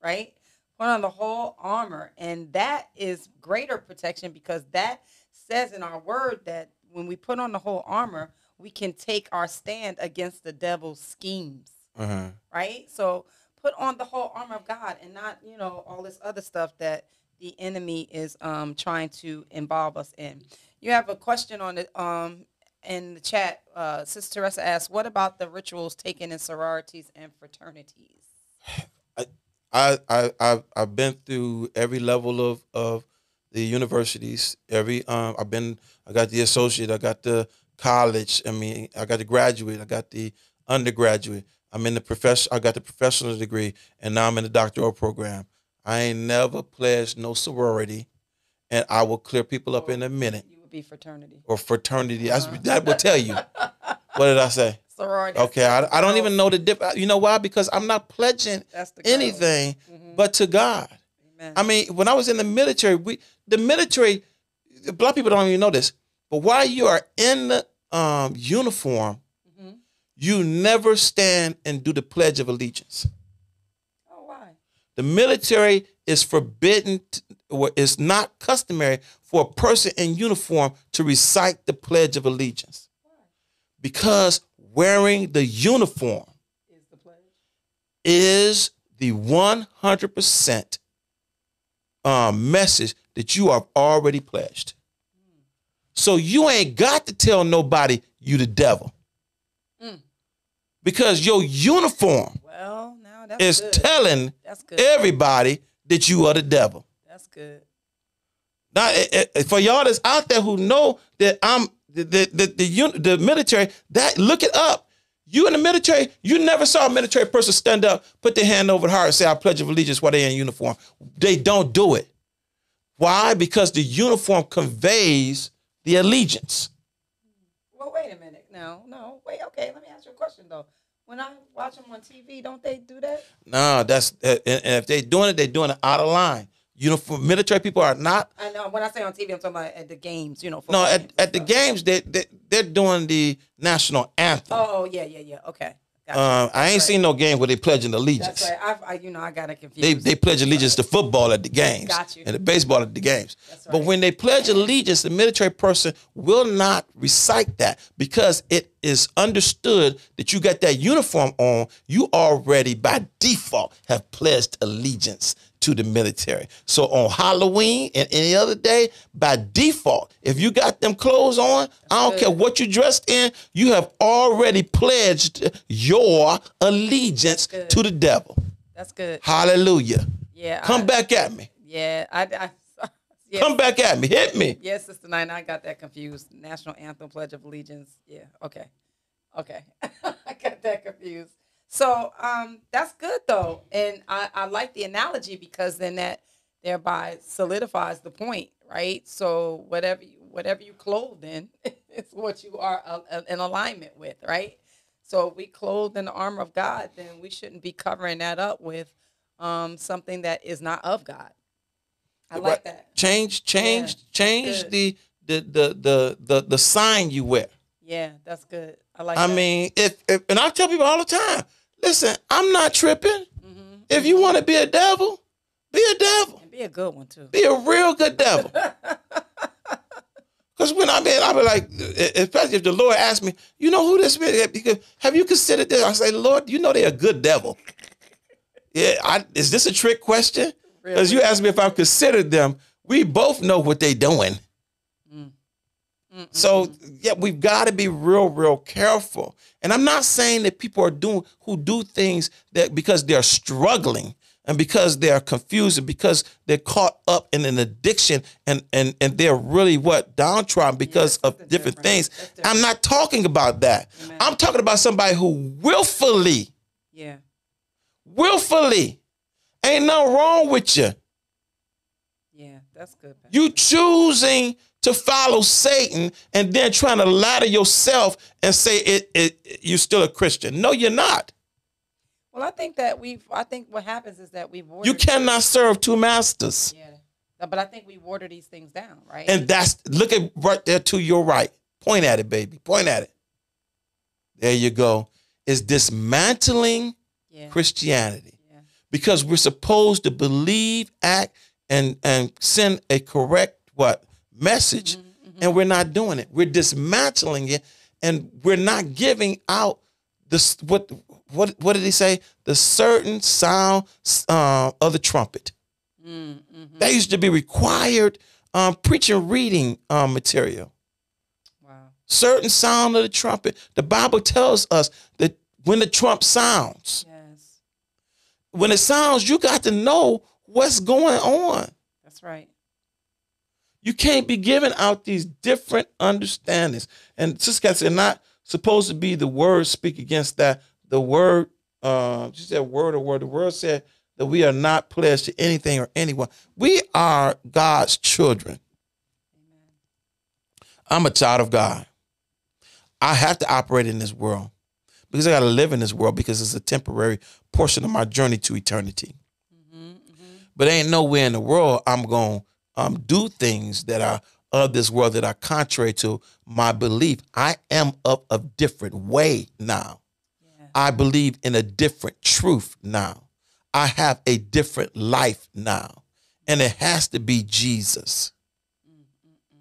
right? Put on the whole armor, and that is greater protection because that says in our Word that when we put on the whole armor, we can take our stand against the devil's schemes
Uh-huh.
right? So put on the whole armor of God and not, you know, all this other stuff that the enemy is um, trying to involve us in. You have a question on it um, in the chat. Uh, Sister Teresa asks, "What about the rituals taken in sororities and fraternities?"
I, I, I, I've been through every level of, of the universities. Every, um, I've been, I got the associate, I got the college. I mean, I got the graduate, I got the undergraduate. I'm in the profession, I got the professional degree, and now I'm in the doctoral program. I ain't never pledged no sorority, and I will clear people up in a minute.
You would be fraternity,
Or fraternity. That's, that will tell you. What did I say?
sorority.
Okay, I, I don't even know the dip. You know why? Because I'm not pledging
That's the girls.
anything
Mhm.
but to God.
Amen.
I mean, when I was in the military, we the military, black people don't even know this, but while you are in the um, uniform,
Mhm.
you never stand and do the Pledge of Allegiance.
oh, why?
The military is forbidden, t- or it's not customary for a person in uniform to recite the Pledge of Allegiance
Why
because wearing the uniform
is the pledge?
is the 100% um, message that you have already pledged. So you ain't got to tell nobody you the devil.
Mm.
Because your uniform
Well, now that's
is
good.
telling everybody that you are the devil.
that's good.
Now, eh, eh, for y'all that's out there who know that I'm the the the, the, the military, that look it up. You in the military, you never saw a military person stand up, put their hand over the heart, and say, "I pledge of allegiance" while they're in uniform. They don't do it. Why? Because the uniform conveys the allegiance.
Well, wait a minute. No, no, wait. Okay, let me ask you a question though. When I watch them on TV, don't they do that?
No, that's eh, and and if they're doing it, they're doing it out of line. Uniform military people are not
I know. When I say on TV, I'm talking about at the games. You know.
no at, at the games. They, they they're doing the national anthem.
Oh, oh, yeah, yeah, yeah. Okay. Gotcha.
Um, I ain't
right.
seen no game where they pledging allegiance.
That's right. I've, I, you know, I got it confused.
They they pledge allegiance to football at the games
Got you.
and the baseball at the games.
That's right.
But when they pledge allegiance, the military person will not recite that because it is understood that you got that uniform on. You already by default have pledged allegiance to the military. So on Halloween and any other day, by default, if you got them clothes on, I don't
good.
care what you dressed in, you have already pledged your allegiance
good.
to the devil.
That's good.
Hallelujah.
Yeah.
Come
I,
back at me.
Yeah. I. I yeah.
Come back at me. Hit me.
Yes, Sister Nine, I got that confused. National Anthem, Pledge of Allegiance. Yeah, okay. Okay. I got that confused. So um that's good though. And I, I like the analogy because then that thereby solidifies the point, right? So whatever you whatever you clothe in it's what you are uh, uh, in alignment with, right? So if we clothe in the armor of God, then we shouldn't be covering that up with um something that is not of God. I like
Right.
that.
Change, change, change
good.
the, the the the the the sign you wear.
Yeah, that's good. I like
I
that.
mean, if, if and I tell people all the time, listen, I'm not tripping.
Mhm.
If you want to be a devil, be a devil.
And be a good one too.
Be a real good devil. Because when I mean, I'll be like, especially if the Lord asks me, you know who this is? Because have you considered this? I say, Lord, you know they're a good devil. Yeah, I, is this a trick question? Because you asked me if I've considered them. We both know what they're doing.
Mm-mm.
So yeah, we've got to be real, real careful. And I'm not saying that people are doing who do things that because they're struggling and because they're confused and because they're caught up in an addiction and and and they're really what downtrodden because
that's
of different
different.
things.
Different.
I'm not talking about that.
Amen.
I'm talking about somebody who willfully,
yeah,
willfully, ain't nothing wrong with you.
yeah, that's good. Pastor.
You choosing to follow Satan and then trying to lie to yourself and say it, it, you're still a Christian. No, you're not.
Well, I think that we've. I think what happens is that we've.
You cannot serve two masters.
Yeah, but I think we water these things down, right?
And that's look at right there to your right. Point at it, baby. Point at it. There you go. Is dismantling
yeah,
Christianity
yeah,
because we're supposed to believe, act, and and send a correct what message,
Mhm, mhm.
and we're not doing it. We're dismantling it, and we're not giving out this. What what what did he say? The certain sound uh, of the trumpet.
Mm, mhm.
That used to be required um, preaching reading um, material.
Wow.
Certain sound of the trumpet. The Bible tells us that when the trump sounds,
Yes,
when it sounds, you got to know what's going on.
that's right.
You can't be giving out these different understandings. And Sister Kat said, not supposed to be the word speak against that. The word, uh, she said word or word. The word said that we are not pledged to anything or anyone. We are God's children.
Amen.
I'm a child of God. I have to operate in this world because I got to live in this world because it's a temporary portion of my journey to eternity.
hmm hmm
But ain't nowhere in the world I'm going to um, do things that are of this world that are contrary to my belief. I am of a different way now.
Yeah.
I believe in a different truth now. I have a different life now. And it has to be Jesus.
Mm, mm, mm.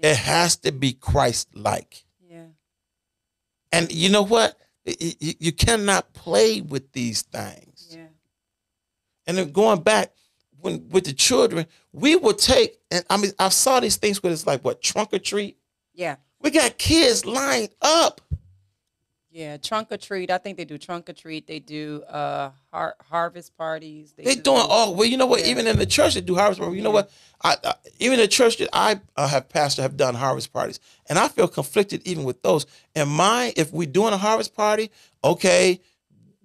Yeah.
It has to be Christ like.
yeah.
And you know what? You cannot play with these things.
Yeah.
And then going back when with the children, we will take and I mean I saw these things where it's like what trunk or treat.
Yeah.
We got kids lined up.
Yeah. Trunk or treat. I think they do trunk or treat. They do uh har- harvest parties.
They
do-
doing all well. You know what?
Yeah.
Even in the church, they do harvest parties. You know what? I, I even the church that I uh, have pastor have done harvest parties, and I feel conflicted even with those. And my if we doing a harvest party, okay,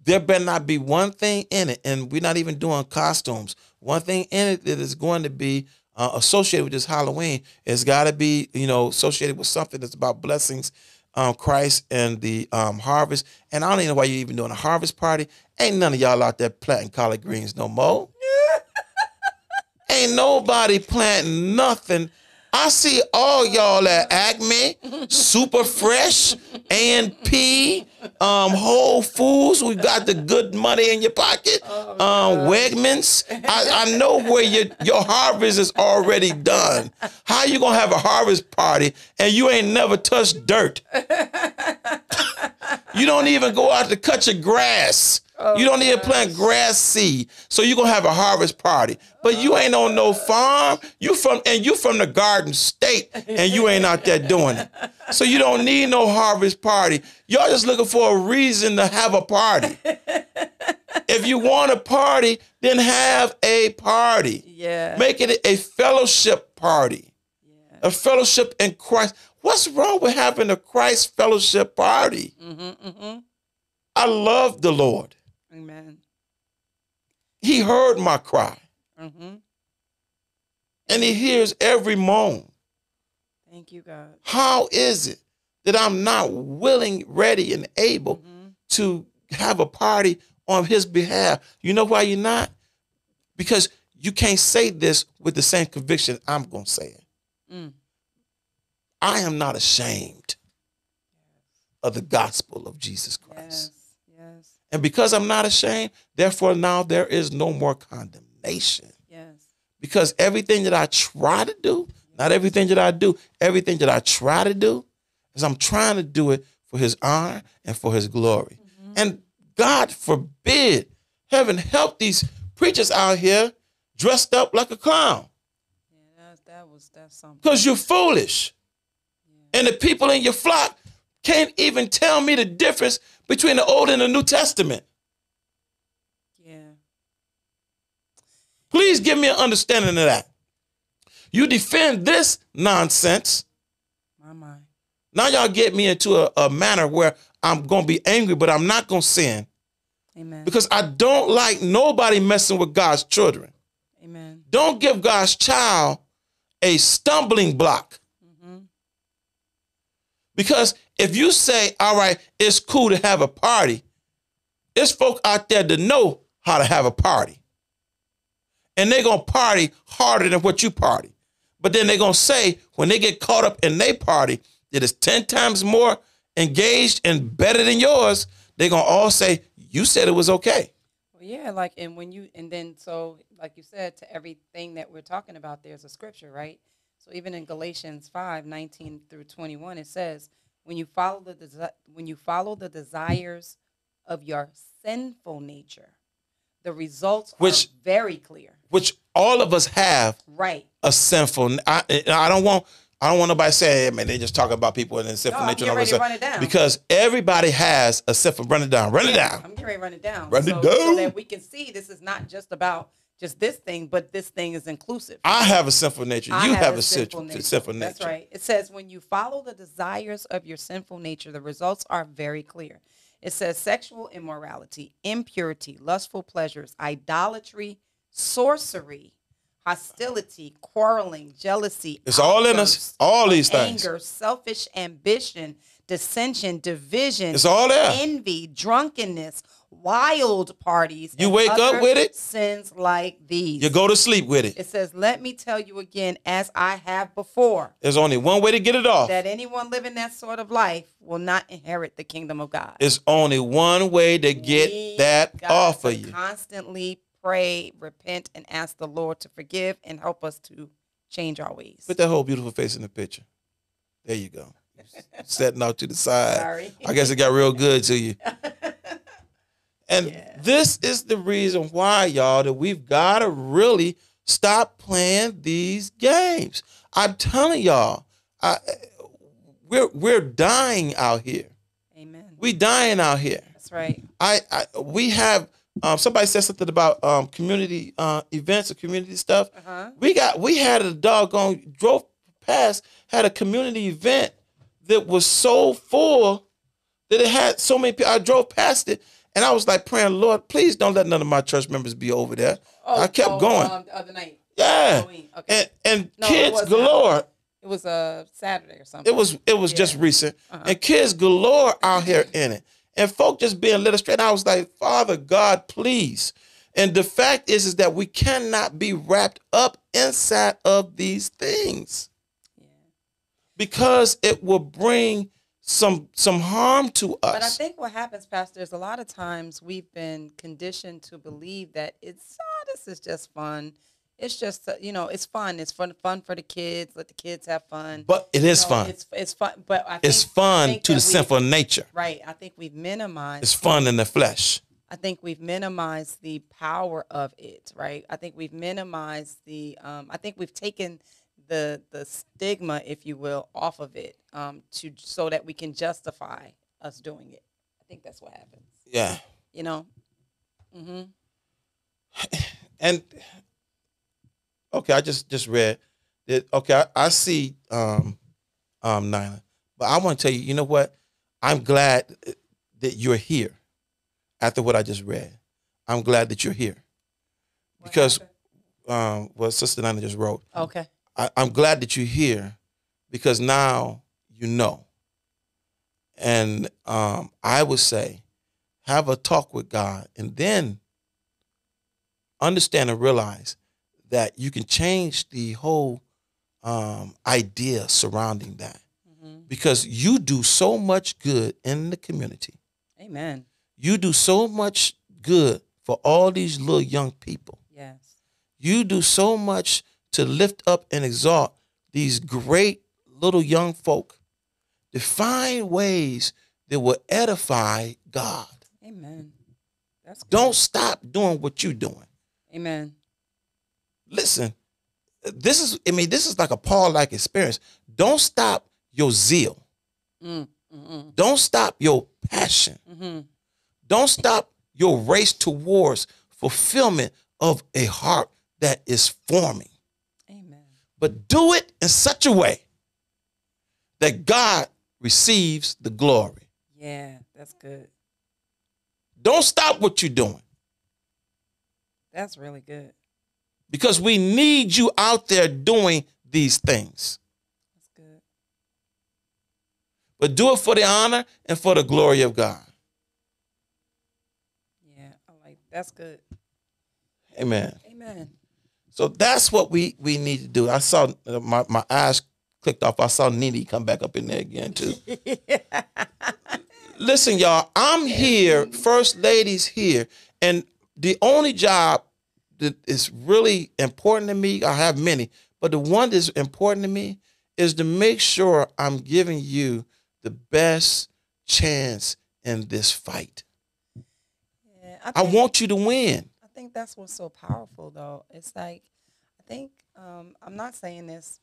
there better not be one thing in it, and we're not even doing costumes. One thing in it that is going to be uh, associated with this Halloween. It's got to be you know associated with something that's about blessings. Um, Christ and the um, harvest, and I don't even know why you're even doing a harvest party. Ain't none of y'all out there planting collard greens no more. Ain't nobody planting nothing. I see all y'all at Acme, Super Fresh, A&P, um, Whole Foods. We got the good money in your pocket. um, Wegmans. I, I know where your your harvest is already done. How you gonna have a harvest party and you ain't never touched dirt? You don't even go out to cut your grass. You don't need to plant grass seed. So you're gonna have a harvest party. But you ain't on no farm. You from and you from the garden state and you ain't out there doing it. So you don't need no harvest party. Y'all just looking for a reason to have a party. if you want a party, then have a party.
Yeah.
Make it a fellowship party.
yeah.
A fellowship in Christ. What's wrong with having a Christ fellowship party?
Mm-hmm, mm-hmm.
I love the Lord.
Amen.
He heard my cry
Mm-hmm.
and he hears every moan.
Thank you, God.
How is it that I'm not willing, ready, and able
Mhm.
to have a party on his behalf? You know why you're not? Because you can't say this with the same conviction I'm going to say it.
Mm.
I am not ashamed of the gospel of Jesus Christ.
Yes.
And because I'm not ashamed, therefore now there is no more condemnation.
Yes.
Because everything that I try to do, not everything that I do, everything that I try to do, is I'm trying to do it for his honor and for his glory.
Mhm.
And God forbid, heaven help these preachers out here dressed up like a clown
Yeah, that, that was that's something.
because you're foolish.
Yeah.
And the people in your flock can't even tell me the difference between the Old and the New Testament.
Yeah.
Please give me an understanding of that. You defend this nonsense.
My mind.
Now y'all get me into a, a manner where I'm gonna be angry, but I'm not gonna sin
Amen.
because I don't like nobody messing with God's children.
Amen.
Don't give God's child a stumbling block.
Mm-hmm.
Because if you say, all right, it's cool to have a party, It's folk out there that know how to have a party. And they're gonna party harder than what you party. But then they're gonna say when they get caught up in their party that is 10 times more engaged and better than yours, they're gonna all say, You said it was okay.
Well, yeah, like and when you and then so like you said to everything that we're talking about, there's a scripture, right? So even in Galatians 5, 19 through 21, it says, when you follow the desi- when you follow the desires of your sinful nature, the results
Which-
are very clear.
Which all of us have
Right.
a sinful. I, I don't want. I don't want nobody saying, hey, man, they just talking about people and then sinful
No, I'm
nature. and all
ready to run it down.
Because everybody has a sinful. Run it down. Run it down.
I'm getting ready to run it down.
Run it down.
So that we can see this is not just about just this thing, but this thing is inclusive.
I have a sinful nature.
I
you have, a
sinful
sinful, sinful nature.
That's right. It says when you follow the desires of your sinful nature, the results are very clear. It says sexual immorality, impurity, lustful pleasures, idolatry, sorcery, hostility, quarreling, jealousy.
It's all in us. All these things.
Anger, selfish ambition, dissension, division,
It's all there.
envy, drunkenness, wild parties.
You wake up with it?
Sins like these.
You go to sleep with it.
It says, Let me tell you again, as I have before,
There's only one way to get it off.
that anyone living that sort of life will not inherit the kingdom of God.
It's only one way to get
We
that off of you.
Constantly pray, repent, and ask the Lord to forgive and help us to change our ways.
Put that whole beautiful face in the picture. There you go. Setting out to the side.
Sorry.
I guess it got real good to you. And
Yeah.
this is the reason why, y'all, that we've got to really stop playing these games. I'm telling y'all, I, we're we're dying out here.
Amen.
We dying out here.
That's right.
I, I we have um, somebody said something about um, community uh, events or community stuff.
Uh-huh.
We got we had a doggone drove past had a community event that was so full that it had so many people. I drove past it and I was like praying, Lord, please don't let none of my church members be over there. I kept
oh,
going.
Um, the other night.
yeah,
Okay.
and and
No, it
kids
wasn't.
galore.
it was a Saturday or something.
It was it was just recent,
Uh-huh.
and kids galore out here in it, and folk just being astray. And I was like, Father God, please. And the fact is, is that we cannot be wrapped up inside of these things
Yeah.
because it will bring some some harm to us.
But I think what happens, Pastor, is a lot of times we've been conditioned to believe that it's oh, this is just fun. It's just uh, you know, it's fun. It's fun fun for the kids. Let the kids have fun.
but it is
You know,
fun.
It's it's fun, but I think,
It's fun
think
to the sinful nature.
Right. I think we've minimized.
It's fun in the flesh.
I think we've minimized the power of it, right? I think we've minimized the. Um, I think we've taken the the stigma, if you will, off of it, um, to so that we can justify us doing it. I think that's what happens.
Yeah.
You know. Mm-hmm.
and okay, I just just read that. Okay, I, I see um um Nyla, but I want to tell you, you know what? I'm glad that you're here. After what I just read, I'm glad that you're here because um what Sister Nyla just wrote.
Okay.
I, I'm glad that you're here because now you know. And um, I would say, have a talk with God, and then understand and realize that you can change the whole um, idea surrounding that
hmm
because you do so much good in the community.
Amen.
You do so much good for all these little young people.
Yes.
You do so much to lift up and exalt these great little young folk to find ways that will edify God.
Amen. That's good.
Don't stop doing what you're doing.
Amen.
Listen, this is, I mean, this is like a Paul like experience. Don't stop your zeal.
Mm, mm,
Don't stop your passion.
mm, mm-hmm.
Don't stop your race towards fulfillment of a heart that is forming. But do it in such a way that God receives the glory.
Yeah, that's good.
Don't stop what you're doing
That's really good.
because we need you out there doing these things.
That's good.
But do it for the honor and for the glory of God.
Yeah, I like that's good.
Amen.
Amen.
So that's what we we need to do. I saw my my eyes clicked off. I saw Nene come back up in there again too. Listen, y'all, I'm here. First lady's here, and the only job that is really important to me, I have many, but the one that's important to me is to make sure I'm giving you the best chance in this fight.
Yeah,
I want you to win.
That's what's so powerful, though. It's like, I think um, I'm not saying this.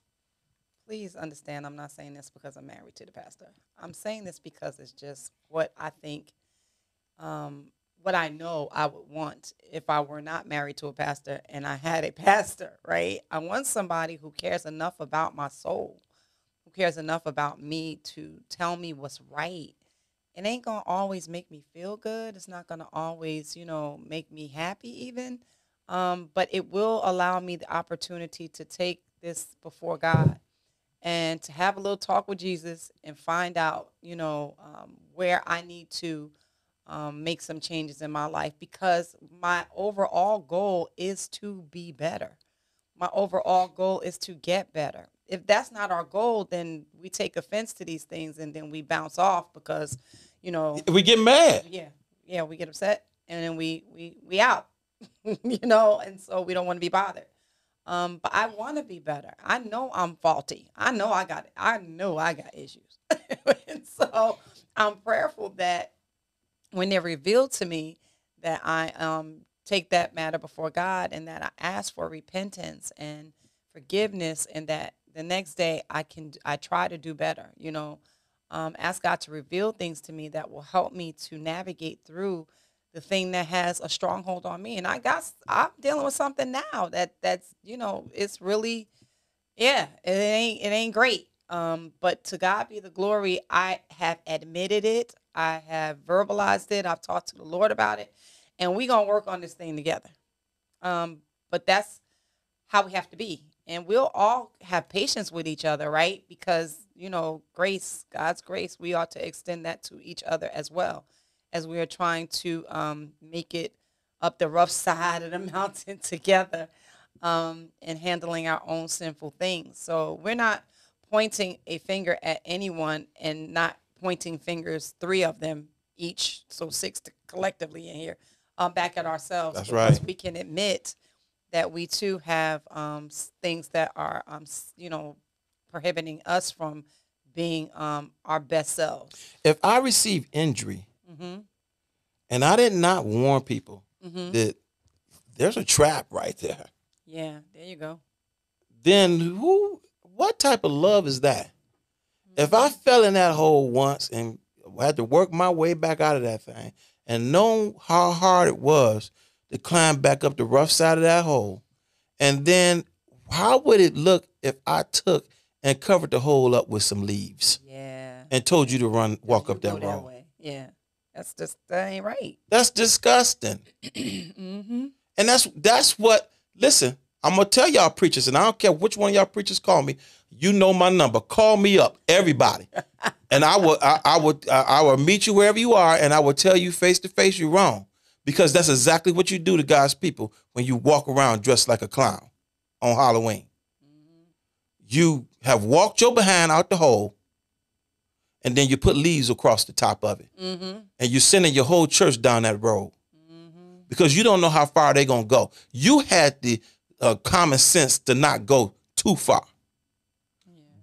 Please understand, I'm not saying this because I'm married to the pastor. I'm saying this because it's just what I think, um, what I know I would want if I were not married to a pastor and I had a pastor, right? I want somebody who cares enough about my soul, who cares enough about me to tell me what's right it ain't gonna always make me feel good. It's not gonna always, you know, make me happy even. Um, but it will allow me the opportunity to take this before God and to have a little talk with Jesus and find out, you know, um, where I need to um, make some changes in my life because my overall goal is to be better. My overall goal is to get better. If that's not our goal, then we take offense to these things and then we bounce off because, you know,
We get mad.
yeah, yeah, we get upset and then we we we out, you know, and so we don't want to be bothered. Um, but I want to be better. I know I'm faulty. I know I got. I know I got issues, and so I'm prayerful that when they're revealed to me, that I um take that matter before God and that I ask for repentance and forgiveness, and that the next day I can I try to do better. You know, um, ask God to reveal things to me that will help me to navigate through the thing that has a stronghold on me. And I got I'm dealing with something now that that's you know it's really yeah it ain't it ain't great. Um, but to God be the glory. I have admitted it. I have verbalized it. I've talked to the Lord about it, and we gonna work on this thing together. Um, but that's how we have to be. And we'll all have patience with each other, right? Because, you know, grace, God's grace, we ought to extend that to each other as well as we are trying to um, make it up the rough side of the mountain together um, and handling our own sinful things. So we're not pointing a finger at anyone and not pointing fingers, three of them each, so six to collectively in here, uh, back at ourselves.
That's right.
We can admit that we too have um, things that are, um, you know, prohibiting us from being um, our best selves.
If I receive injury
hmm
and I did not warn people
hmm
that there's a trap right there,
Yeah, there you go.
then who? What type of love is that? If I fell in that hole once and had to work my way back out of that thing, and know how hard it was to climb back up the rough side of that hole, and then how would it look if I took and covered the hole up with some leaves
Yeah.
and told you to run, walk up that road?
way. Yeah, that's just that ain't right.
That's disgusting.
mm-hmm.
And that's that's what. Listen, I'm gonna tell y'all preachers, and I don't care which one of y'all preachers call me. You know my number. Call me up, everybody, and I will. I, I would. I, I will meet you wherever you are, and I will tell you face to face you're wrong, because that's exactly what you do to God's people when you walk around dressed like a clown on Halloween. You have walked your behind out the hole, and then you put leaves across the top of it,
Mm-hmm.
and you're sending your whole church down that road
Mm-hmm.
because you don't know how far they're gonna go. You had the uh, common sense to not go too far.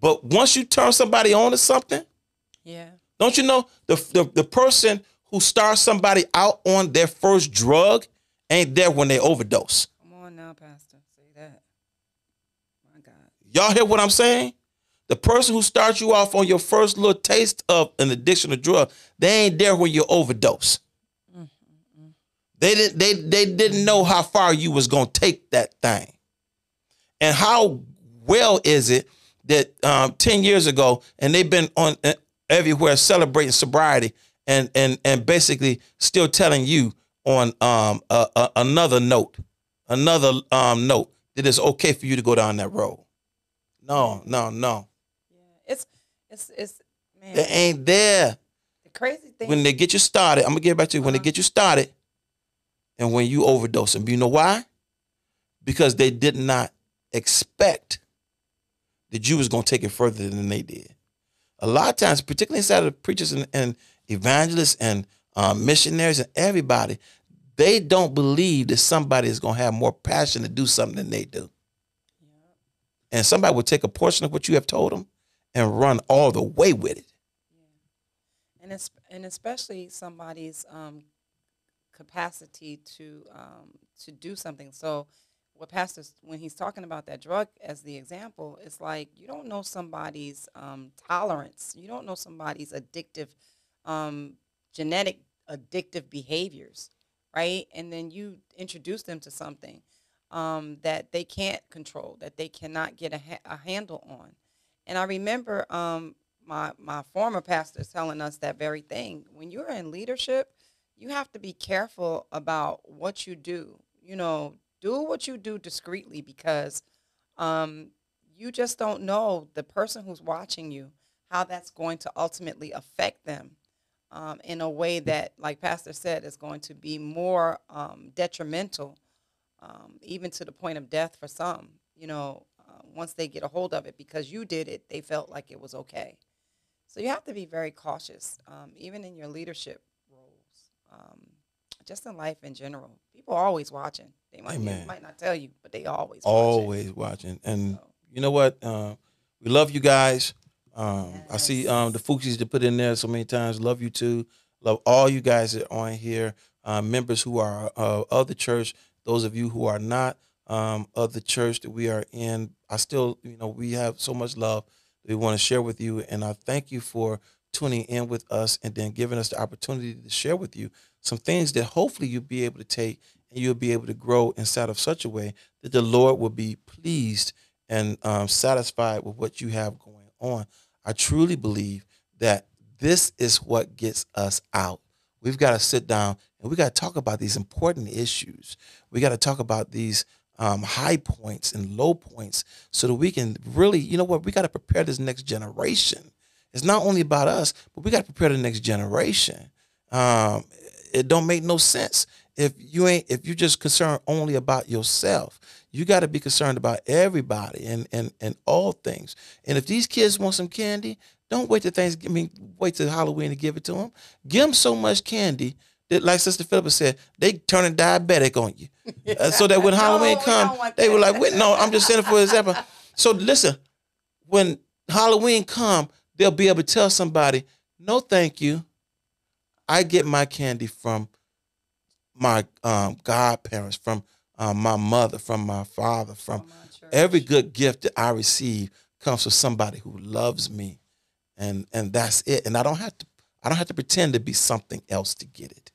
But once you turn somebody on to something,
Yeah.
don't you know the, the the person who starts somebody out on their first drug ain't there when they overdose.
Come on now, Pastor. Say that. My God.
Y'all hear what I'm saying? The person who starts you off on your first little taste of an addiction to drug, they ain't there when you overdose. They didn't they they didn't know how far you was gonna take that thing. And how well is it that um, 10 years ago and they've been on uh, everywhere celebrating sobriety and and and basically still telling you on um a, a, another note, another um note that it's okay for you to go down that road. No, no, no.
Yeah. It's it's it's man.
They ain't there.
the crazy thing.
When they get you started, I'm gonna get back to you. When they
Uh-huh.
get you started, and when you overdose them. You know why? Because they did not expect that you was going to take it further than they did. A lot of times, particularly inside of preachers and, and evangelists and um, missionaries and everybody, they don't believe that somebody is going to have more passion to do something than they do. And somebody will take a portion of what you have told them and run all the way with it.
and it's, and especially somebody's um, capacity to um, to do something. So, what pastors when he's talking about that drug as the example, it's like you don't know somebody's um, tolerance. You don't know somebody's addictive, um, genetic addictive behaviors, right? And then you introduce them to something um, that they can't control, that they cannot get a, ha- a handle on. And I remember um, my my former pastors telling us that very thing. When you're in leadership, you have to be careful about what you do. You know, do what you do discreetly because um, you just don't know the person who's watching you how that's going to ultimately affect them um, in a way that, like Pastor said, is going to be more um, detrimental, um, even to the point of death for some. You know, uh, once they get a hold of it because you did it, they felt like it was okay. So you have to be very cautious, um, even in your leadership roles, um, just in life in general. People are always watching. They might, they might not tell you, but they always watching.
Always watching. And
So,
you know what? Uh, we love you guys. Um, I see um, the Fuchsies to put in there so many times. Love you too. Love all you guys that are on here. Uh, members who are uh, of the church. Those of you who are not um, of the church that we are in. I still, you know, we have so much love that we want to share with you. And I thank you for tuning in with us and then giving us the opportunity to share with you some things that hopefully you'll be able to take and you'll be able to grow inside of such a way that the Lord will be pleased and um, satisfied with what you have going on. I truly believe that this is what gets us out. We've got to sit down and we got to talk about these important issues. We got to talk about these um, high points and low points so that we can really, you know what, we got to prepare this next generation. It's not only about us, but we got to prepare the next generation. Um, it don't make no sense if you ain't if you're just concerned only about yourself. You got to be concerned about everybody and and and all things. And if these kids want some candy, don't wait till Thanksgiving. Wait till Halloween to give it to them. Give them so much candy that, like Sister Philippa said, they turning diabetic on you. Uh, so that when Halloween
we
come, they were like, "Wait, no, I'm just saying it for example." So listen, when Halloween come, they'll be able to tell somebody, "No, thank you. I get my candy from my um, godparents, from um, my mother, from my father, from
From our church.
every good gift that I receive comes from somebody who loves me, and and that's it. And I don't have to I don't have to pretend to be something else to get it.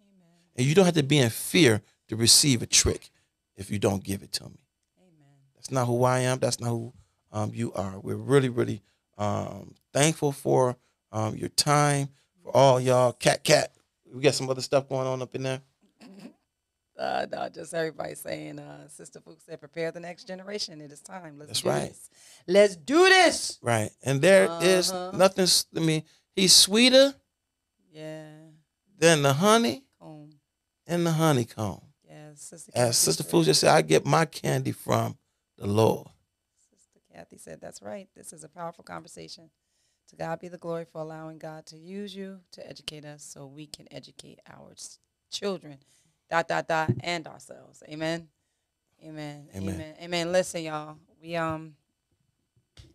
Amen.
And you don't have to be in fear to receive a trick if you don't give it to me.
Amen.
That's not who I am. That's not who um, you are. We're really, really um, thankful for um, your time, for all y'all. Cat, cat. We got some other stuff going on up in there.
Uh, no, just everybody saying, uh, Sister Fuchs said, prepare the next generation. It is time. Let's
That's
do
right.
this. Let's do this.
Right. And there is
Uh-huh.
nothing, s- I mean, he's sweeter
Yeah.
than the honey
Home.
and the honeycomb.
Yeah, Sister
As Sister Fool just said, I get my candy from the Lord.
Sister Kathy said, that's right. This is a powerful conversation. To God be the glory for allowing God to use you to educate us so we can educate our children, dot, dot, dot, and ourselves. Amen. Amen.
Amen.
Amen. Amen. Listen, y'all, we um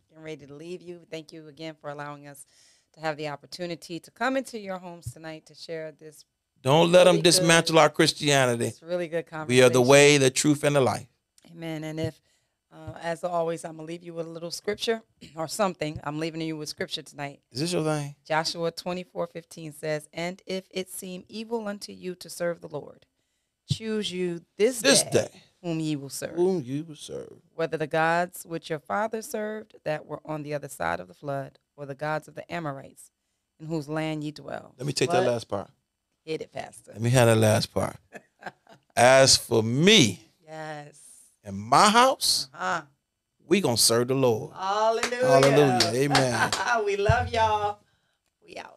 getting ready to leave you. Thank you again for allowing us to have the opportunity to come into your homes tonight to share this,
Don't let them
Really good.
dismantle our Christianity.
this really good conversation.
We are the way, the truth, and the life.
Amen. And if, uh, as always, I'm going to leave you with a little scripture or something. I'm leaving you with scripture tonight.
Is this your thing?
Joshua 24:15 says, And if it seem evil unto you to serve the Lord, choose you this,
This
day,
day,
whom ye will serve,
whom you will serve.
whether the gods which your father served that were on the other side of the flood, or the gods of the Amorites, in whose land ye dwell.
Let me take
But-
that last part.
Hit it, Pastor.
Let me have that last part. As for me
Yes.
and my house,
Ah.
we gonna serve the Lord.
Hallelujah.
Hallelujah. Amen.
we love y'all. We out.